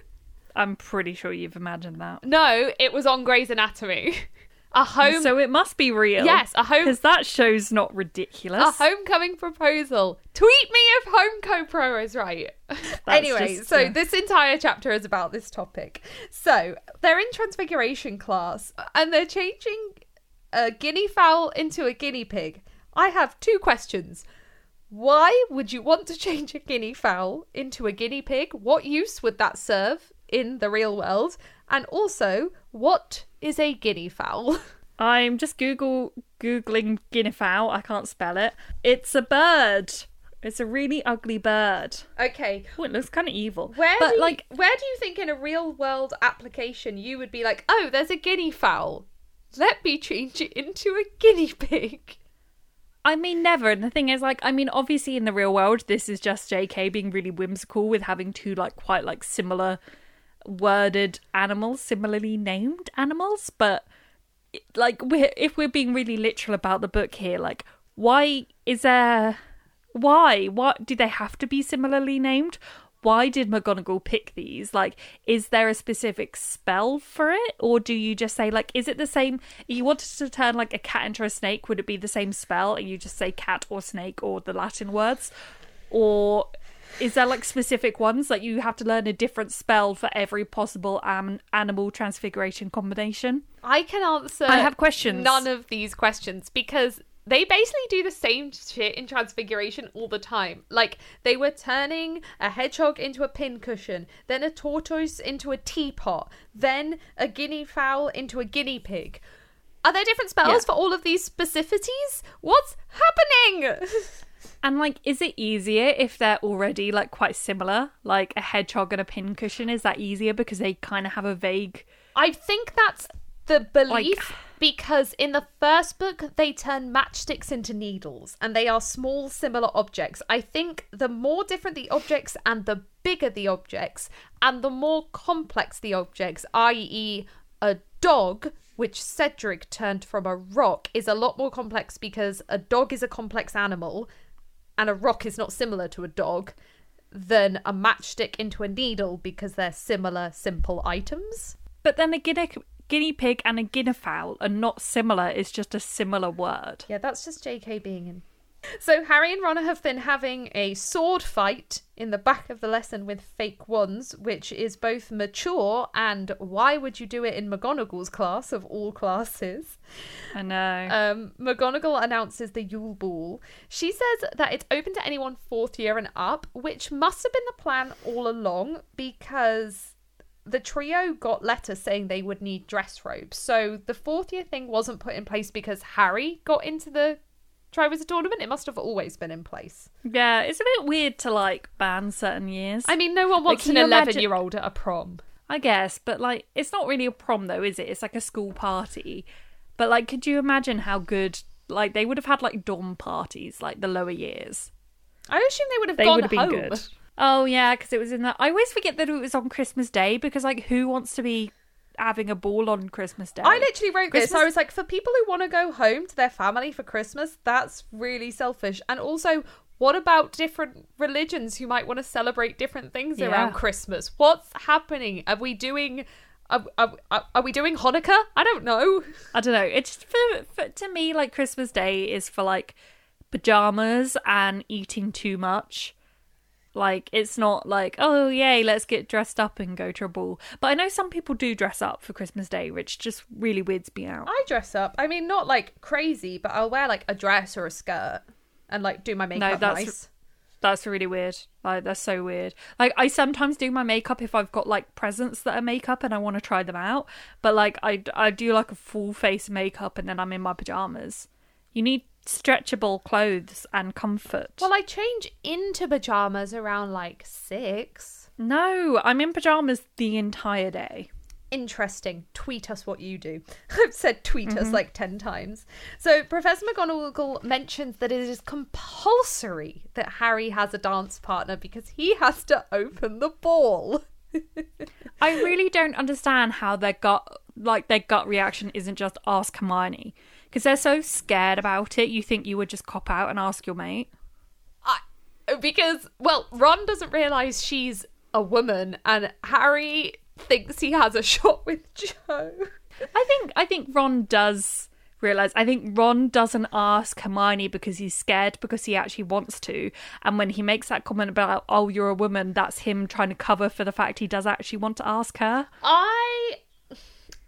S1: i'm pretty sure you've imagined that
S2: No, it was on Grey's Anatomy. [laughs] A home,
S1: so it must be real
S2: yes, a home,
S1: because that show's not ridiculous
S2: a homecoming proposal. Tweet me if home co pro is right. [laughs] anyway,
S1: just,
S2: so
S1: uh,
S2: this entire chapter is about this topic. So they're in Transfiguration class, and they're changing a guinea fowl into a guinea pig. I have two questions. Why would you want to change a guinea fowl into a guinea pig? What use would that serve in the real world? And also, what is a guinea fowl? [laughs]
S1: I'm just Google googling guinea fowl. I can't spell it. It's a bird. It's a really ugly bird.
S2: okay,
S1: Oh, it looks kind of evil.
S2: Where
S1: but
S2: do you,
S1: like,
S2: where do you think in a real world application you would be like, oh, there's a guinea fowl. Let me change it into a guinea pig.
S1: I mean, never. And the thing is, like, I mean, obviously in the real world, this is just JK being really whimsical with having two, like, quite, like, similar worded animals, similarly named animals. But, like, we're, if we're being really literal about the book here, like, why is there. Why? What do they have to be similarly named? Why did McGonagall pick these? Like, is there a specific spell for it? Or do you just say, like, is it the same? You wanted to turn, like, a cat into a snake, would it be the same spell? And you just say cat or snake or the Latin words? Or is there, like, specific ones? Like, you have to learn a different spell for every possible um, animal transfiguration combination?
S2: I can answer.
S1: I have questions.
S2: None of these questions because they basically do the same shit in Transfiguration all the time. Like they were turning a hedgehog into a pincushion, then a tortoise into a teapot, then a guinea fowl into a guinea pig. Are there different spells yeah. for all of these specificities? What's happening? [laughs]
S1: and like, is it easier if they're already like quite similar? Like a hedgehog and a pincushion, is that easier because they kind of have a vague?
S2: I think that's the belief. Like because in the first book they turn matchsticks into needles and they are small similar objects i think the more different the objects and the bigger the objects and the more complex the objects i.e a dog which cedric turned from a rock is a lot more complex because a dog is a complex animal and a rock is not similar to a dog than a matchstick into a needle because they're similar simple items
S1: but then a guinea pig and a guinea fowl are not similar, it's just a similar word.
S2: Yeah, that's just JK being in. So Harry and Ron have been having a sword fight in the back of the lesson with fake wands, which is both mature and why would you do it in McGonagall's class of all classes?
S1: I know.
S2: Um, McGonagall announces the Yule Ball. She says that it's open to anyone fourth year and up, which must have been the plan all along because the trio got letters saying they would need dress robes. So the fourth year thing wasn't put in place because Harry got into the Triwizard tournament. It must have always been in place.
S1: Yeah, it's a bit weird to like ban certain years.
S2: I mean, no one wants like, an 11 imagine... year old at a prom.
S1: I guess, but like, it's not really a prom though, is it? It's like a school party. But like, could you imagine how good, like, they would have had like dorm parties, like the lower years?
S2: I assume they would have they gone would have home. Been good.
S1: Oh yeah, because it was in that. I always forget that it was on Christmas Day because like who wants to be having a ball on Christmas Day?
S2: I literally wrote Christmas... this. I was like, for people who want to go home to their family for Christmas, that's really selfish. And also, what about different religions who might want to celebrate different things yeah. around Christmas? What's happening? Are we doing? Are, are, are, we doing Hanukkah? I don't know.
S1: I don't know. It's for, for to me like Christmas Day is for like pajamas and eating too much like it's not like oh yay, let's get dressed up and go to a ball. But I know some people do dress up for Christmas Day, which just really weirds me out.
S2: I dress up. I mean, not like crazy, but I'll wear like a dress or a skirt and like do my makeup no, that's, nice.
S1: That's really weird. Like that's so weird. Like I sometimes do my makeup if I've got like presents that are makeup and I want to try them out. But like I I do like a full face makeup and then I'm in my pajamas. You need stretchable clothes and comfort.
S2: Well, I change into pajamas around like six.
S1: No, I'm in pajamas the entire day.
S2: Interesting. Tweet us what you do. [laughs] I've said tweet mm-hmm. us like 10 times. So, Professor McGonagall mentions that it is compulsory that Harry has a dance partner because he has to open the ball.
S1: I really [laughs] don't understand how their gut like their gut reaction isn't just ask Hermione because they're so scared about it. You think you would just cop out and ask your mate?
S2: I, because well, Ron doesn't realize she's a woman, and Harry thinks he has a shot with Cho.
S1: I think I think Ron does realize. I think Ron doesn't ask Hermione because he's scared, because he actually wants to. And when he makes that comment about, "Oh, you're a woman," that's him trying to cover for the fact he does actually want to ask her.
S2: I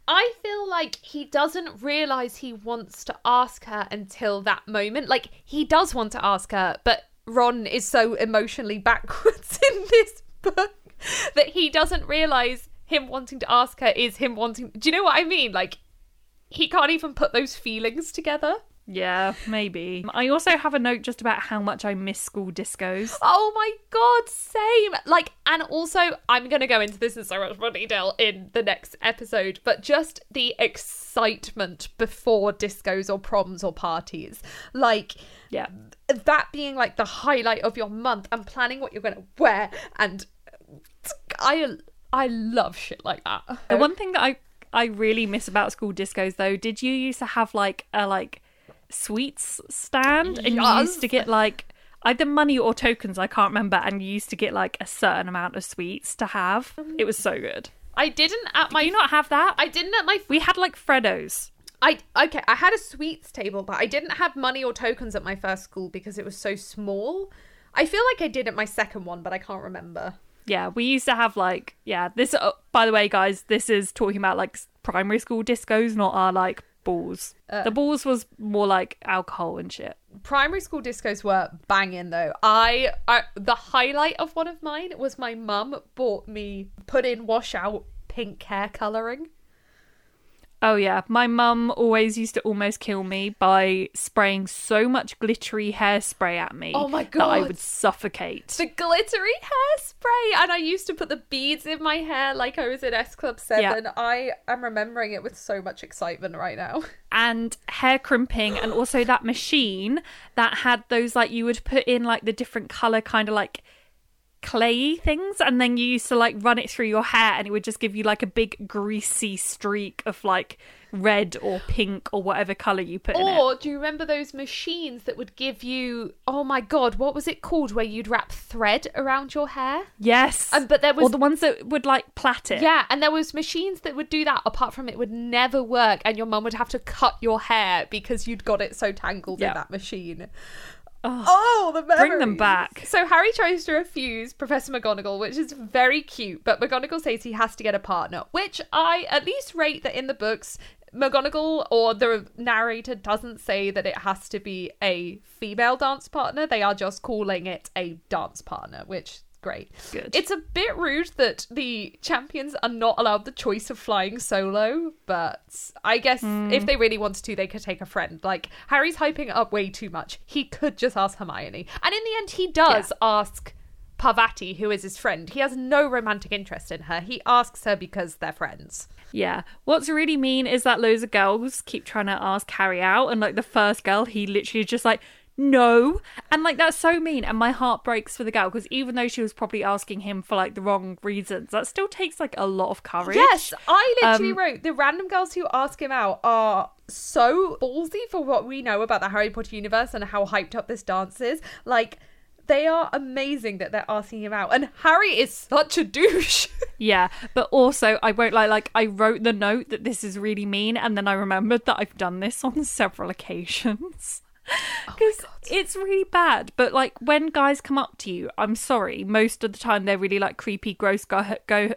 S2: I feel like he doesn't realize he wants to ask her until that moment. Like he does want to ask her, but Ron is so emotionally [laughs] backwards in this book that he doesn't realize him wanting to ask her is him wanting. Do you know what I mean? Like he can't even put those feelings together.
S1: Yeah, maybe. I also have a note just about how much I miss school discos.
S2: Oh my god, same. Like, and also, I'm gonna go into this in so much more detail in the next episode, but just the excitement before discos or proms or parties. Like,
S1: Yeah.
S2: that being like the highlight of your month and planning what you're gonna wear. And I, I love shit like that.
S1: The one thing that I I really miss about school discos though, did you used to have like a like sweets stand and you used to get like either money or tokens, I can't remember, and you used to get like a certain amount of sweets to have. It was so good.
S2: I didn't at my.
S1: Do you not have that?
S2: I didn't at my.
S1: we had like Freddos.
S2: I okay. I had a sweets table, but I didn't have money or tokens at my first school because it was so small. I feel like I did at my second one, but I can't remember.
S1: Yeah, we used to have like yeah. This uh, by the way, guys, this is talking about like primary school discos, not our like balls. Uh, the balls was more like alcohol and shit.
S2: primary school discos were banging though. I, I the highlight of one of mine was my mum bought me put in washout pink hair coloring.
S1: Oh yeah, my mum always used to almost kill me by spraying so much glittery hairspray at me.
S2: Oh my god,
S1: That I would suffocate.
S2: The glittery hairspray, and I used to put the beads in my hair like I was in S Club Seven. I am remembering it with so much excitement right now. [laughs]
S1: and hair crimping, and also that machine that had those like you would put in like the different color kind of like clayy things, and then you used to like run it through your hair, and it would just give you like a big greasy streak of like red or pink or whatever color you put in it.
S2: Or do you remember those machines that would give you? Oh my god, what was it called? Where you'd wrap thread around your hair?
S1: Yes,
S2: Um, but there
S1: or
S2: was
S1: the ones that would like plait it.
S2: Yeah, and there was machines that would do that. Apart from it would never work, and your mum would have to cut your hair because you'd got it so tangled
S1: Yeah.
S2: in that machine. Oh, the memories.
S1: Bring them back.
S2: So Harry tries to refuse Professor McGonagall, which is very cute, but McGonagall says he has to get a partner, which I at least rate that in the books. McGonagall or the narrator doesn't say that it has to be a female dance partner. They are just calling it a dance partner, which great.
S1: Good.
S2: It's a bit rude that the champions are not allowed the choice of flying solo, but I guess if hmm. they really wanted to, they could take a friend. Like Harry's hyping it up way too much. He could just ask Hermione, and in the end, he does ask Parvati, who is his friend. He has no romantic interest in her. He asks her because they're friends.
S1: Yeah. What's really mean is that loads of girls keep trying to ask Harry out, and like the first girl, he literally is just like, no. And like that's so mean, and my heart breaks for the girl because even though she was probably asking him for like the wrong reasons, that still takes like a lot of courage.
S2: Yes, I literally
S1: Um,
S2: wrote the random girls who ask him out are so ballsy for what we know about the Harry Potter universe and how hyped up this dance is. Like, they are amazing that they're asking him out, and Harry is such a douche. [laughs]
S1: Yeah, but also I won't lie. Like I wrote the note that this is really mean, and then I remembered that I've done this on several occasions. Oh because it's really bad. But like when guys come up to you, I'm sorry. Most of the time they're really like creepy, gross guy. Go,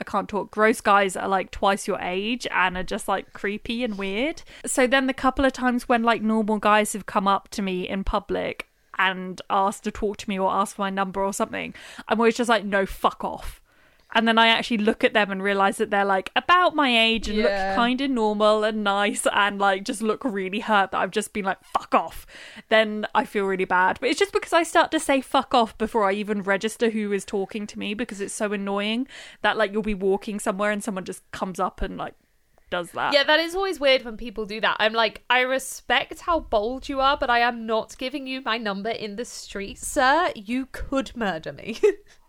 S1: I can't talk. Gross guys are like twice your age and are just like creepy and weird. So then the couple of times when like normal guys have come up to me in public and asked to talk to me or ask for my number or something, I'm always just like, no, fuck off. And then I actually look at them and realize that they're like about my age and
S2: Yeah.
S1: look kind of normal and nice and like just look really hurt that I've just been like fuck off. Then I feel really bad. But it's just because I start to say fuck off before I even register who is talking to me because it's so annoying that like you'll be walking somewhere and someone just comes up and like does that.
S2: yeah, that is always weird when people do that. I'm like, I respect how bold you are, but I am not giving you my number in the street, sir. You could murder me. [laughs]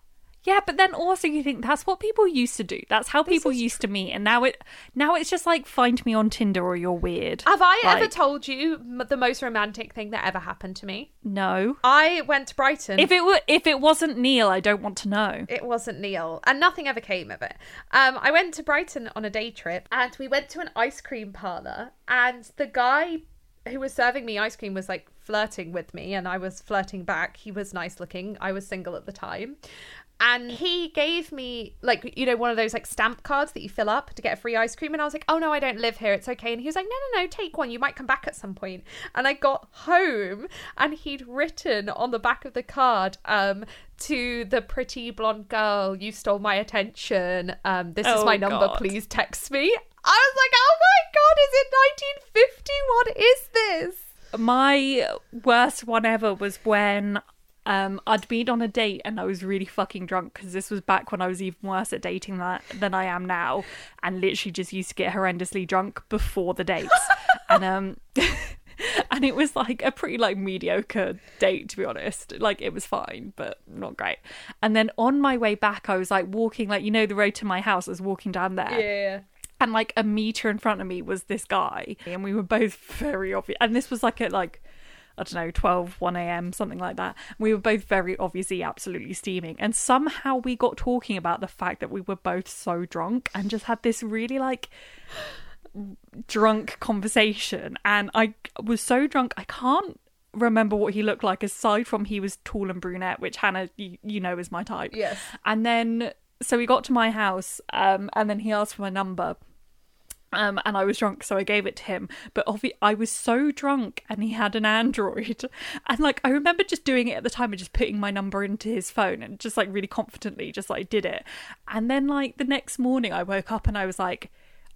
S1: Yeah, but then also you think that's what people used to do. That's how people used to meet, and now it now it's just like find me on Tinder or you're weird.
S2: Have I ever told you m- the most romantic thing that ever happened to me?
S1: No.
S2: I went to Brighton.
S1: If it were if it wasn't Neil, I don't want to know.
S2: it wasn't Neil, and nothing ever came of it. Um, I went to Brighton on a day trip, and we went to an ice cream parlor, and the guy who was serving me ice cream was like flirting with me, and I was flirting back. He was nice looking. I was single at the time. And he gave me like you know one of those like stamp cards that you fill up to get a free ice cream, and I was like, "Oh no, I don't live here. It's okay." And he was like, "No, no, no, take one. You might come back at some point." And I got home, and he'd written on the back of the card, um, "To the pretty blonde girl, you stole my attention. Um, this is
S1: Oh,
S2: my number.
S1: God.
S2: Please text me." I was like, "Oh my god, is it 1950? What is this?"
S1: my worst one ever was when um, I'd been on a date and I was really fucking drunk because this was back when I was even worse at dating that, than I am now, and literally just used to get horrendously drunk before the dates, [laughs] and um, [laughs] and it was like a pretty like mediocre date to be honest. Like it was fine, but not great. And then on my way back, I was like walking, like you know, the road to my house. I was walking down there,
S2: Yeah.
S1: and like a meter in front of me was this guy and we were both very obvious and this was like at like i don't know 12 1 a.m something like that. We were both very obviously absolutely steaming. And somehow we got talking about the fact that we were both so drunk and just had this really like drunk conversation. And i was so drunk i can't remember what he looked like aside from he was tall and brunette which hannah you, you know is my type.
S2: Yes.
S1: and then so we got to my house um and then he asked for my number um, and I was drunk, so I gave it to him. But obvi- I was so drunk, and he had an Android, [laughs] and like I remember just doing it at the time and just putting my number into his phone, and just like really confidently, just like did it. And then like the next morning, I woke up and I was like,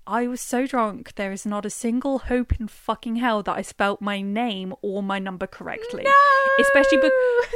S1: I was so drunk, there is not a single hope in fucking hell that I spelt my name or my number correctly. Especially, be-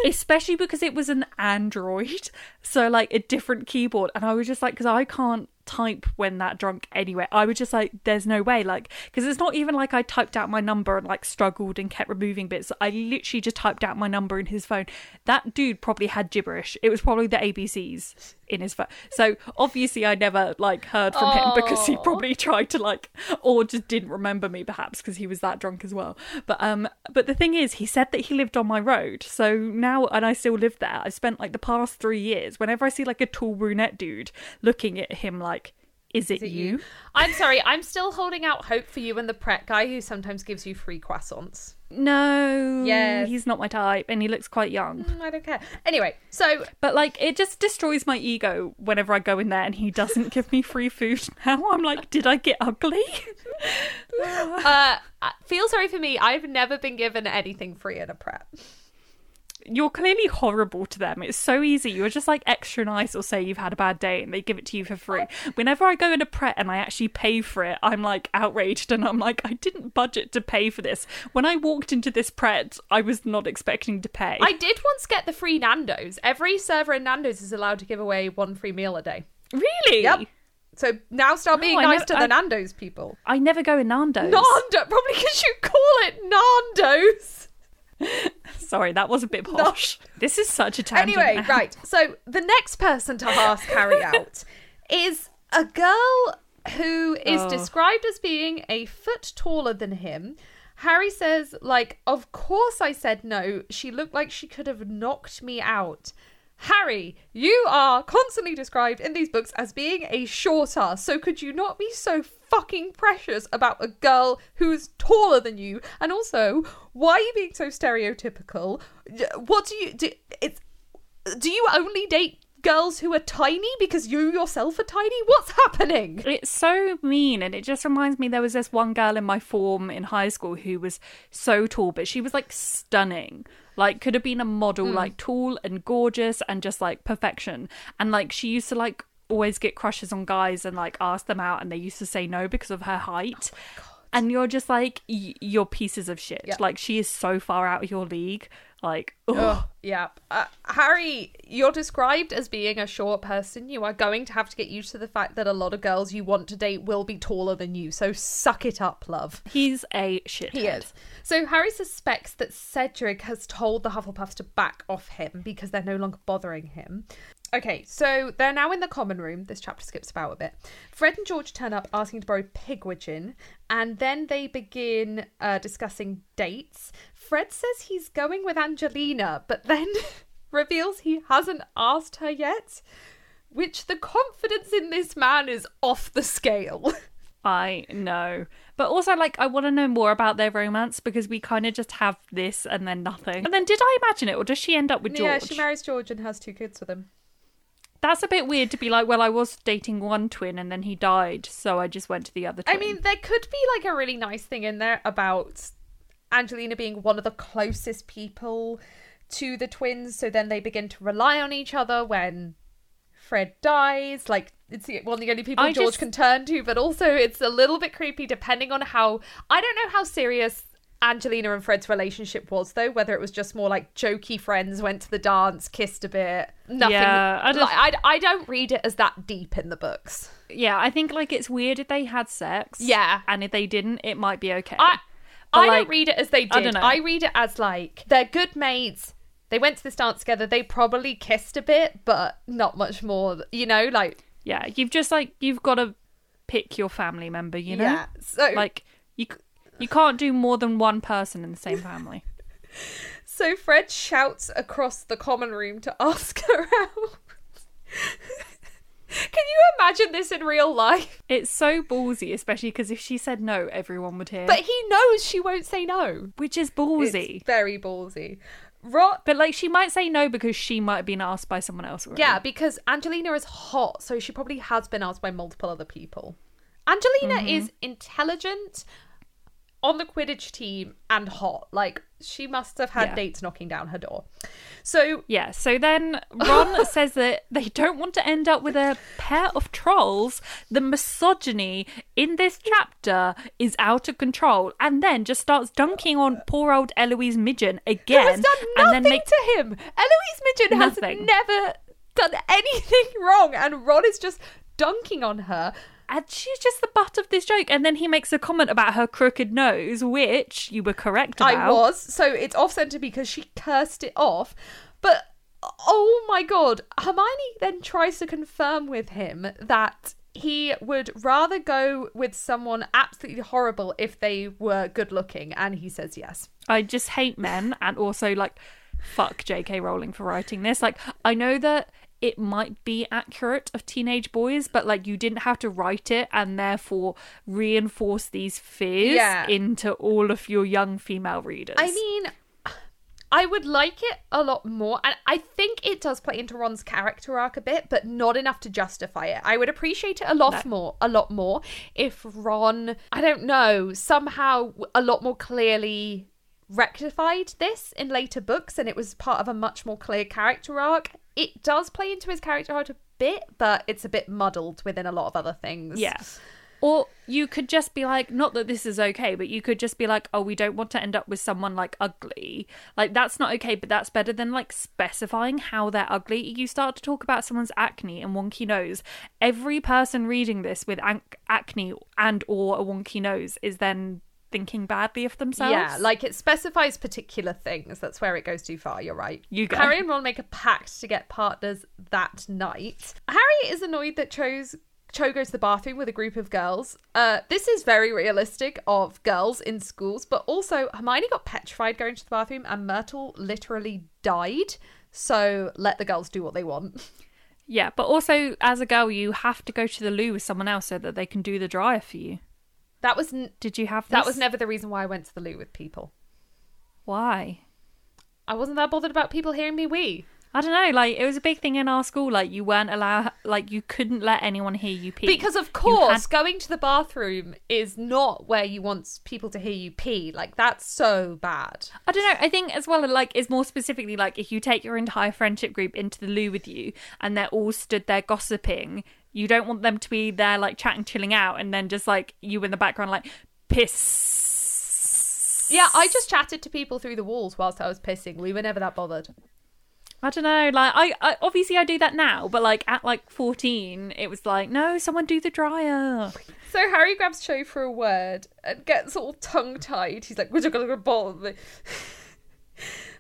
S1: especially because it was an Android, [laughs] so like a different keyboard, and I was just like, because I can't type when that drunk anyway. I was just like, there's no way, like, because it's not even like I typed out my number and like struggled and kept removing bits. I literally just typed out my number in his phone. That dude probably had gibberish. It was probably the ABCs in his phone. So obviously, I never like heard from him because he probably tried to like, or just didn't remember me perhaps because he was that drunk as well. But um, but the thing is, he said that he lived on my road. So now, and I still live there. I've spent like the past three years. Whenever I see like a tall brunette dude looking at him, like, is it,
S2: it
S1: you?
S2: you? I'm sorry, I'm still holding out hope for you and the Pret guy who sometimes gives you free croissants.
S1: No,
S2: Yes.
S1: he's not my type, and he looks quite young.
S2: Mm, I don't care. Anyway, so
S1: But like, it just destroys my ego whenever I go in there and he doesn't give me free food. [laughs] Now I'm like, did I get ugly? [laughs]
S2: uh feel sorry for me. I've never been given anything free at a Pret.
S1: You're clearly horrible to them. It's so easy. You're just like extra nice or say you've had a bad day and they give it to you for free. Whenever I go in a Pret and I actually pay for it, I'm like outraged and I'm like, I didn't budget to pay for this. When I walked into this Pret, I was not expecting to pay.
S2: I did once get the free Nando's. Every server in Nando's is allowed to give away one free meal a day.
S1: really?
S2: Yep. So now start being nice
S1: know-
S2: to the
S1: I-
S2: Nando's people.
S1: I never go in Nando's.
S2: Nando, probably because you call it Nando's. [laughs]
S1: Sorry, that was a bit posh. This is such a tangent.
S2: Anyway,
S1: now.
S2: right. So the next person to ask Harry [laughs] out is a girl who is
S1: Oh.
S2: described as being a foot taller than him. Harry says, like, of course I said no. She looked like she could have knocked me out. Harry, you are constantly described in these books as being a short ass, so could you not be so fucking precious about a girl who's taller than you? And also, why are you being so stereotypical? What do you do? It's do you only date girls who are tiny because you yourself are tiny? What's happening?
S1: It's so mean, and it just reminds me there was this one girl in my form in high school who was so tall, but she was like stunning. Like, could have been a model, hmm. like tall and gorgeous and just like perfection. And like, she used to like always get crushes on guys and like ask them out, and they used to say no because of her height. Oh and you're just like, y- you're pieces of shit.
S2: Yeah.
S1: Like, she is so far out of your league. Like, ugh.
S2: Ugh, yeah. Uh, Harry, you're described as being a short person. You are going to have to get used to the fact that a lot of girls you want to date will be taller than you. So suck it up, love.
S1: he's a shithead.
S2: He is. So Harry suspects that Cedric has told the Hufflepuffs to back off him because they're no longer bothering him. Okay, so they're now in the common room. This chapter skips about a bit. Fred and George turn up asking to borrow Pigwidgeon, and then they begin uh, discussing dates. Fred says he's going with Angelina, but then [laughs] reveals he hasn't asked her yet, which the confidence in this man is off the scale. [laughs]
S1: I know. But also, like, I want to know more about their romance because we kind of just have this and then nothing. And then, did I imagine it, or does she end up with George?
S2: Yeah, she marries George and has two kids with him.
S1: That's a bit weird to be like, well, I was dating one twin and then he died, so I just went to the other twin.
S2: I mean, there could be like a really nice thing in there about Angelina being one of the closest people to the twins, so then they begin to rely on each other when Fred dies. Like, it's one of the only people
S1: I
S2: George
S1: just-
S2: can turn to, but also it's a little bit creepy depending on how. I don't know how serious Angelina and Fred's relationship was, though. Whether it was just more like jokey friends, went to the dance, kissed a bit, nothing.
S1: Yeah, I don't-
S2: don't, I, I don't read it as that deep in the books.
S1: Yeah, I think like it's weird if they had sex.
S2: Yeah.
S1: And if they didn't, it might be okay.
S2: I
S1: But,
S2: I
S1: like,
S2: don't read it as they did.
S1: I don't know.
S2: I read it as like they're good mates. They went to this dance together. They probably kissed a bit, but not much more. You know, like
S1: yeah, you've just like you've got to pick your family member, you know?
S2: yeah. So
S1: Like you you can't do more than one person in the same family. [laughs]
S2: so Fred shouts across the common room to ask her out. [laughs] Can you imagine this in real life?
S1: It's so ballsy, especially because if she said no, everyone would hear.
S2: But he knows she won't say no.
S1: which is ballsy.
S2: It's very ballsy. Rot.
S1: But like she might say no because she might have been asked by someone else already.
S2: Yeah, because Angelina is hot, so she probably has been asked by multiple other people. Angelina
S1: Mm-hmm.
S2: is intelligent, on the Quidditch team, and hot. Like, she must have had
S1: Yeah.
S2: dates knocking down her door. So,
S1: Yeah, so then Ron [laughs] says that they don't want to end up with a pair of trolls. The misogyny in this chapter is out of control, and then just starts dunking on poor old Eloise Midgen
S2: who
S1: again,
S2: has done
S1: and then make
S2: to him. Eloise Midgen has
S1: Nothing.
S2: never done anything [laughs] wrong, and Ron is just dunking on her.
S1: And she's just the butt of this joke. And then he makes a comment about her crooked nose, which you were correct about.
S2: I was. So it's off center because she cursed it off. But oh my god, Hermione then tries to confirm with him that he would rather go with someone absolutely horrible if they were good looking, and he says yes.
S1: I just hate men and also like fuck JK Rowling for writing this. Like I know that it might be accurate of teenage boys, but like you didn't have to write it and therefore reinforce these fears
S2: Yeah.
S1: into all of your young female readers.
S2: I mean, I would like it a lot more, and I think it does play into Ron's character arc a bit, but not enough to justify it. I would appreciate it a lot
S1: No.
S2: more, a lot more, if Ron, I don't know, somehow a lot more clearly rectified this in later books, and it was part of a much more clear character arc. It does play into his character arc a bit, but it's a bit muddled within a lot of other things.
S1: yeah. Or you could just be like, not that this is okay, but you could just be like, oh, we don't want to end up with someone like ugly. Like, that's not okay, but that's better than like specifying how they're ugly. You start to talk about someone's acne and wonky nose. Every person reading this with acne and or a wonky nose is then thinking badly of themselves.
S2: Yeah, like it specifies particular things. That's where it goes too far. You're right.
S1: You go.
S2: Harry and Ron make a pact to get partners that night. Harry is annoyed that Cho's Cho goes to the bathroom with a group of girls. Uh, this is very realistic of girls in schools, but also Hermione got petrified going to the bathroom, and Myrtle literally died. So let the girls do what they want. [laughs]
S1: Yeah, but also as a girl, you have to go to the loo with someone else so that they can do the dryer for you.
S2: That was n-
S1: Did you have this?
S2: that was never the reason why I went to the loo with people.
S1: Why?
S2: I wasn't that bothered about people hearing me wee.
S1: I don't know. Like it was a big thing in our school. Like you weren't allowed. Like you couldn't let anyone hear you pee
S2: Because of course,
S1: had-
S2: going to the bathroom is not where you want people to hear you pee. Like that's so bad.
S1: I don't know. I think as well, like, is more specifically like if you take your entire friendship group into the loo with you and they're all stood there gossiping, you don't want them to be there like chatting, chilling out, and then just like you in the background like piss.
S2: Yeah, I just chatted to people through the walls whilst I was pissing. We were never that bothered.
S1: I don't know. Like, I, I obviously I do that now, but like at like fourteen, it was like, no, someone do the dryer.
S2: So Harry grabs Cho for a word and gets all tongue tied. He's like, "We're gonna go ball. [laughs]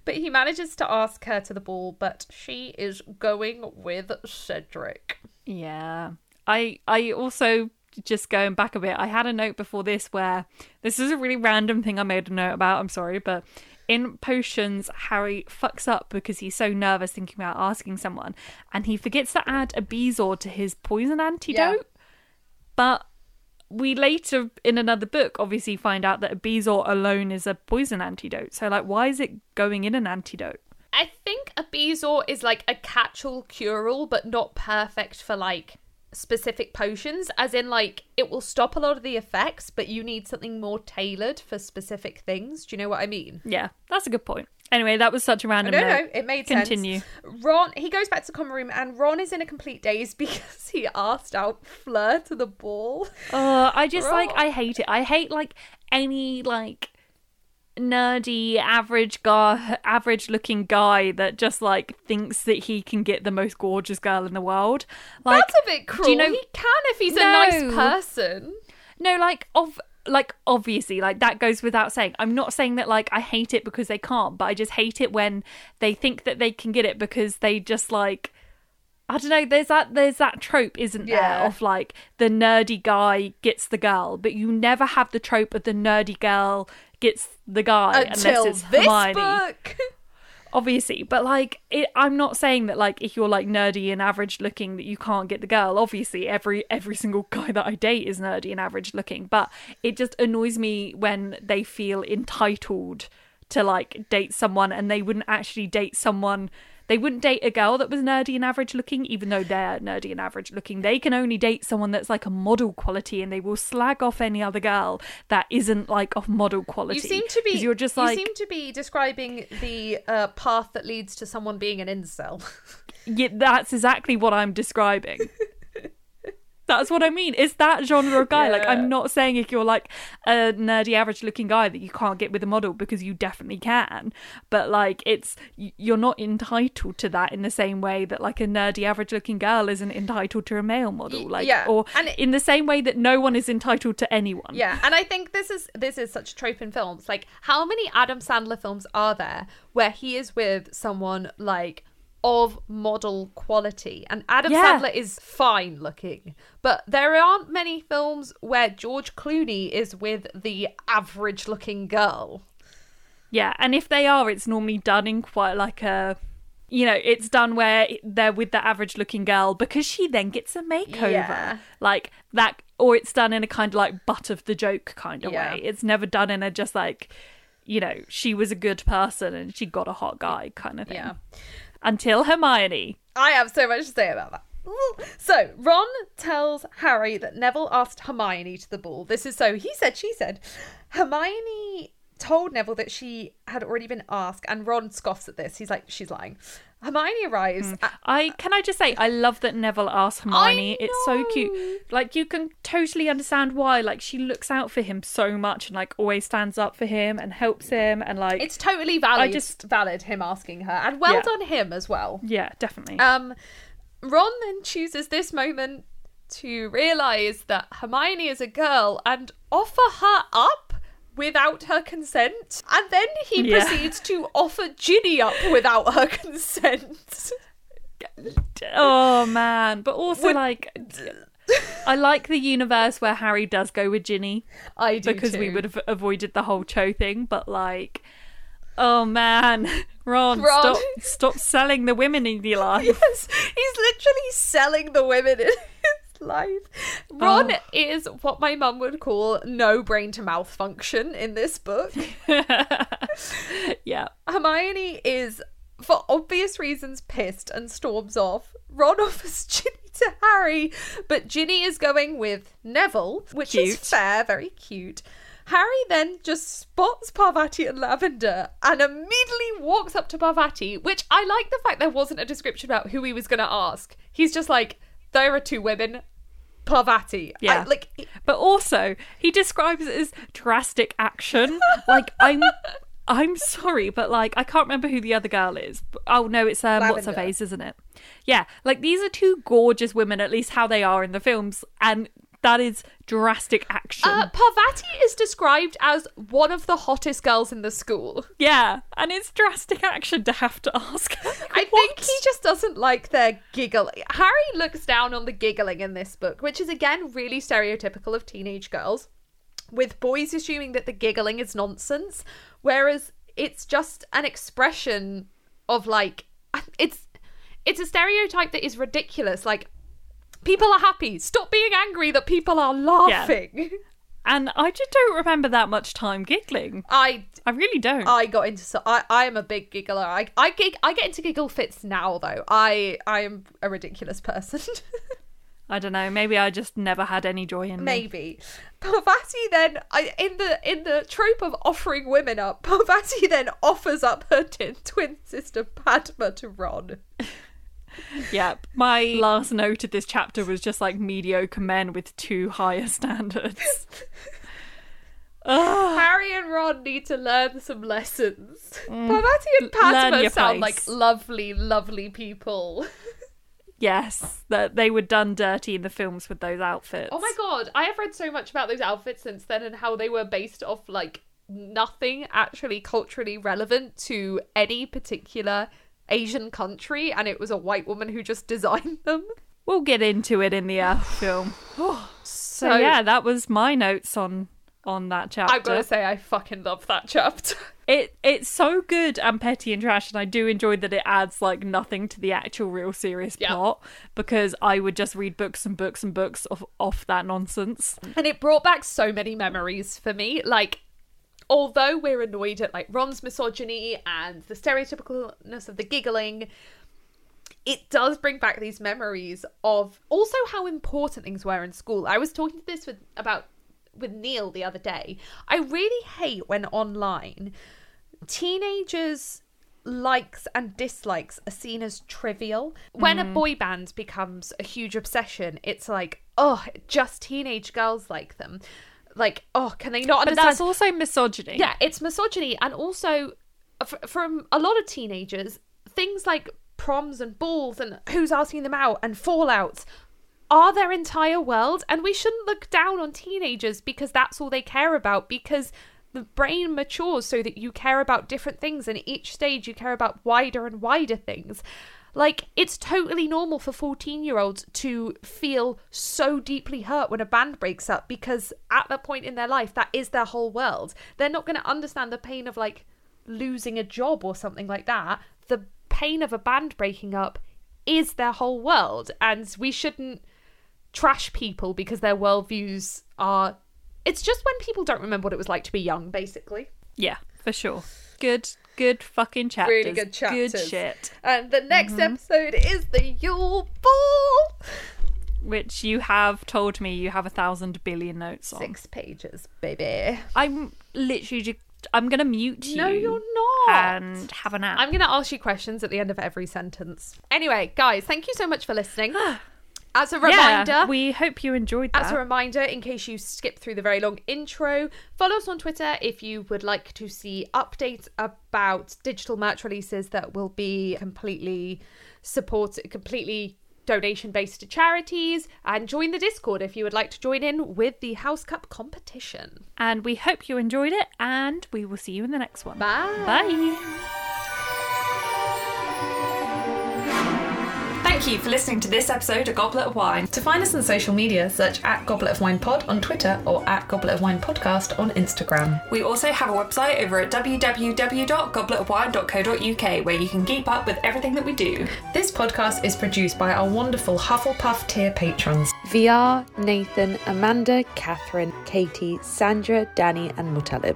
S2: But he manages to ask her to the ball, but she is going with Cedric.
S1: Yeah. I I also just going back a bit, I had a note before this where this is a really random thing I made a note about, I'm sorry, but in potions Harry fucks up because he's so nervous thinking about asking someone and he forgets to add a Bezoar to his poison antidote. But we later in another book obviously find out that a Bezoar alone is a poison antidote. So like why is it going in an antidote?
S2: I think a Bezoar is like a catch-all cure-all, but not perfect for like specific potions. As in, like it will stop a lot of the effects, but you need something more tailored for specific things. Do you know what I mean?
S1: Yeah, that's a good point. Anyway, that was such a random
S2: No, no, it made
S1: Continue.
S2: sense. Ron, he goes back to the common room, and Ron is in a complete daze [laughs] because he asked out Fleur to the ball.
S1: Uh, I just like I hate it. I hate like any like nerdy average guy average looking guy that just like thinks that he can get the most gorgeous girl in the world like
S2: That's a bit cruel.
S1: do you know
S2: he can if he's a nice person.
S1: no like of like obviously like that goes without saying i'm not saying that like i hate it because they can't but i just hate it when they think that they can get it because they just like I don't know. There's that. There's that trope, isn't there, of like the nerdy guy gets the girl, but you never have the trope of the nerdy girl gets the guy
S2: Until
S1: unless it's
S2: this
S1: Hermione
S2: book.
S1: obviously but like it, i'm not saying that like if you're like nerdy and average looking that you can't get the girl obviously every every single guy that i date is nerdy and average looking but it just annoys me when they feel entitled to like date someone and they wouldn't actually date someone they wouldn't date a girl that was nerdy and average looking even though they're nerdy and average looking they can only date someone that's like a model quality and they will slag off any other girl that isn't like of model quality
S2: You seem to be.
S1: you're just like
S2: You seem to be describing the uh, path that leads to someone being an incel.
S1: Yeah, that's exactly what I'm describing. [laughs] that's what I mean. It's that genre of guy. Like, I'm not saying if you're like a nerdy, average looking guy that you can't get with a model because you definitely can. But like, it's you're not entitled to that in the same way that like a nerdy, average looking girl isn't entitled to a male model. Like,
S2: yeah,
S1: or
S2: and it-
S1: in the same way that no one is entitled to anyone.
S2: Yeah, and I think this is this is such a trope in films. Like, how many Adam Sandler films are there where he is with someone like of model quality, and Adam
S1: Yeah.
S2: Sandler is fine looking, but there aren't many films where George Clooney is with the average looking girl.
S1: Yeah, and if they are, it's normally done in quite like a. You know, it's done where they're with the average looking girl because she then gets a makeover.
S2: Yeah.
S1: Like that, or it's done in a kind of like butt of the joke kind of
S2: Yeah.
S1: way. It's never done in a just like, you know, she was a good person and she got a hot guy kind of thing.
S2: Yeah.
S1: Until Hermione.
S2: I have so much to say about that. [laughs] So, Ron tells Harry that Neville asked Hermione to the ball. This is so he said, she said. Hermione told Neville that she had already been asked, and Ron scoffs at this. He's like, she's lying. Hermione arrives. at-
S1: I can I just say I love that Neville asked Hermione. It's so cute. Like you can totally understand why. Like she looks out for him so much and like always stands up for him and helps him and like
S2: it's totally valid.
S1: I just-
S2: valid him asking her, and well
S1: Yeah.
S2: done him as well.
S1: yeah, definitely.
S2: Um, Ron then chooses this moment to realize that Hermione is a girl and offer her up without her consent. And then he
S1: Yeah.
S2: proceeds to offer Ginny up without her consent.
S1: oh man, but also like I like the universe where Harry does go with Ginny
S2: I do
S1: because we would have avoided the whole Cho thing, but like oh man, [laughs] Ron,
S2: Ron.
S1: stop stop selling the women in your [laughs] life.
S2: Yes, he's literally selling the women in life. Oh. Ron
S1: Oh.
S2: is what my mum would call no brain to mouth function in this book. [laughs]
S1: yeah.
S2: Hermione is, for obvious reasons, pissed and storms off. Ron [laughs] offers Ginny to Harry, but Ginny is going with Neville, which is fair, very cute. Harry then just spots Parvati and Lavender and immediately walks up to Parvati, which I like the fact there wasn't a description about who he was going to ask. He's just like, there are two women. Parvati. I-
S1: Yeah.
S2: like,
S1: But also, he describes it as drastic action. like I'm [laughs] I'm sorry, but like I can't remember who the other girl is. Oh no, it's um what's her face, isn't it? Yeah. Like these are two gorgeous women, at least how they are in the films, and that is drastic action.
S2: uh, Parvati is described as one of the hottest girls in the school.
S1: yeah. And it's drastic action to have to ask.
S2: I think he just doesn't like their giggling. Harry looks down on the giggling in this book, which is again really stereotypical of teenage girls, with boys assuming that the giggling is nonsense, whereas it's just an expression of like [laughs] it's it's a stereotype that is ridiculous. Like people are happy. Stop being angry that people are laughing.
S1: And I just don't remember that much time giggling.
S2: I
S1: I really don't.
S2: I got into so I, I am a big giggler. I I gig, I get into giggle fits now though. I I am a ridiculous person. [laughs]
S1: I don't know. Maybe I just never had any joy in me.
S2: Maybe. Parvati then I in the in the trope of offering women up, [laughs] Parvati then offers up her tin, twin sister Padma to Ron. [laughs]
S1: Yeah, my last note of this chapter was just like mediocre men with too higher standards. [laughs]
S2: Harry and Ron need to learn some lessons. Parvati and
S1: Mm. Learn
S2: Padma sound
S1: place.
S2: like lovely, lovely people.
S1: Yes, that they were done dirty in the films with those outfits.
S2: Oh my god, I have read so much about those outfits since then and how they were based off like nothing actually culturally relevant to any particular Asian country, and it was a white woman who just [laughs] designed them.
S1: We'll get into it in the uh, [sighs] film.
S2: So,
S1: So yeah, that was my notes on on that chapter.
S2: I've got to say, I fucking love that chapter. [laughs]
S1: It it's so good and petty and trash, and I do enjoy that it adds like nothing to the actual real serious
S2: Yeah.
S1: plot because I would just read books and books and books of off that nonsense.
S2: and it brought back so many memories for me. Like, although we're annoyed at like Ron's misogyny and the stereotypicalness of the giggling, it does bring back these memories of also how important things were in school. I was talking to this with about with Neil the other day. I really hate when online teenagers likes and dislikes are seen as trivial. When a mm-hmm. boy band becomes a huge obsession, it's like, oh, just teenage girls like them. Like, oh, can they not
S1: But that's also misogyny.
S2: Yeah, it's misogyny, and also f- from a lot of teenagers, things like proms and balls and who's asking them out and fallouts are their entire world. And we shouldn't look down on teenagers because that's all they care about. Because the brain matures so that you care about different things, and each stage you care about wider and wider things. Like, it's totally normal for 14 year olds to feel so deeply hurt when a band breaks up because at that point in their life, that is their whole world. They're not going to understand the pain of like losing a job or something like that. The pain of a band breaking up is their whole world, and we shouldn't trash people because their worldviews are. It's just when people don't remember what it was like to be young, basically.
S1: Yeah, for sure. Good, good fucking chapters.
S2: Really good chapters.
S1: Good shit.
S2: And the next
S1: Mm-hmm.
S2: episode is the Yule Ball.
S1: Which you have told me you have a thousand billion notes on.
S2: Six pages, baby.
S1: I'm literally just. I'm gonna mute you.
S2: No, you're not.
S1: And have a nap.
S2: I'm going to ask you questions at the end of every sentence. Anyway, guys, thank you so much for listening. [sighs] [laughs] As a reminder,
S1: yeah, we hope you enjoyed that.
S2: As a reminder, in case you skip through the very long intro, follow us on Twitter if you would like to see updates about digital merch releases that will be completely support, completely donation based to charities, and join the Discord if you would like to join in with the House Cup competition.
S1: and we hope you enjoyed it, and we will see you in the next one.
S2: Bye.
S1: Bye.
S3: Thank you for listening to this episode of Goblet of Wine. To find us on social media, search at Goblet of Wine Pod on Twitter or at Goblet of Wine Podcast on Instagram. We also have a website over at www.gobletofwine.co.uk where you can keep up with everything that we do. This podcast is produced by our wonderful Hufflepuff tier patrons.
S2: VR, Nathan, Amanda, Catherine, Katie, Sandra, Danny, and Mutalib.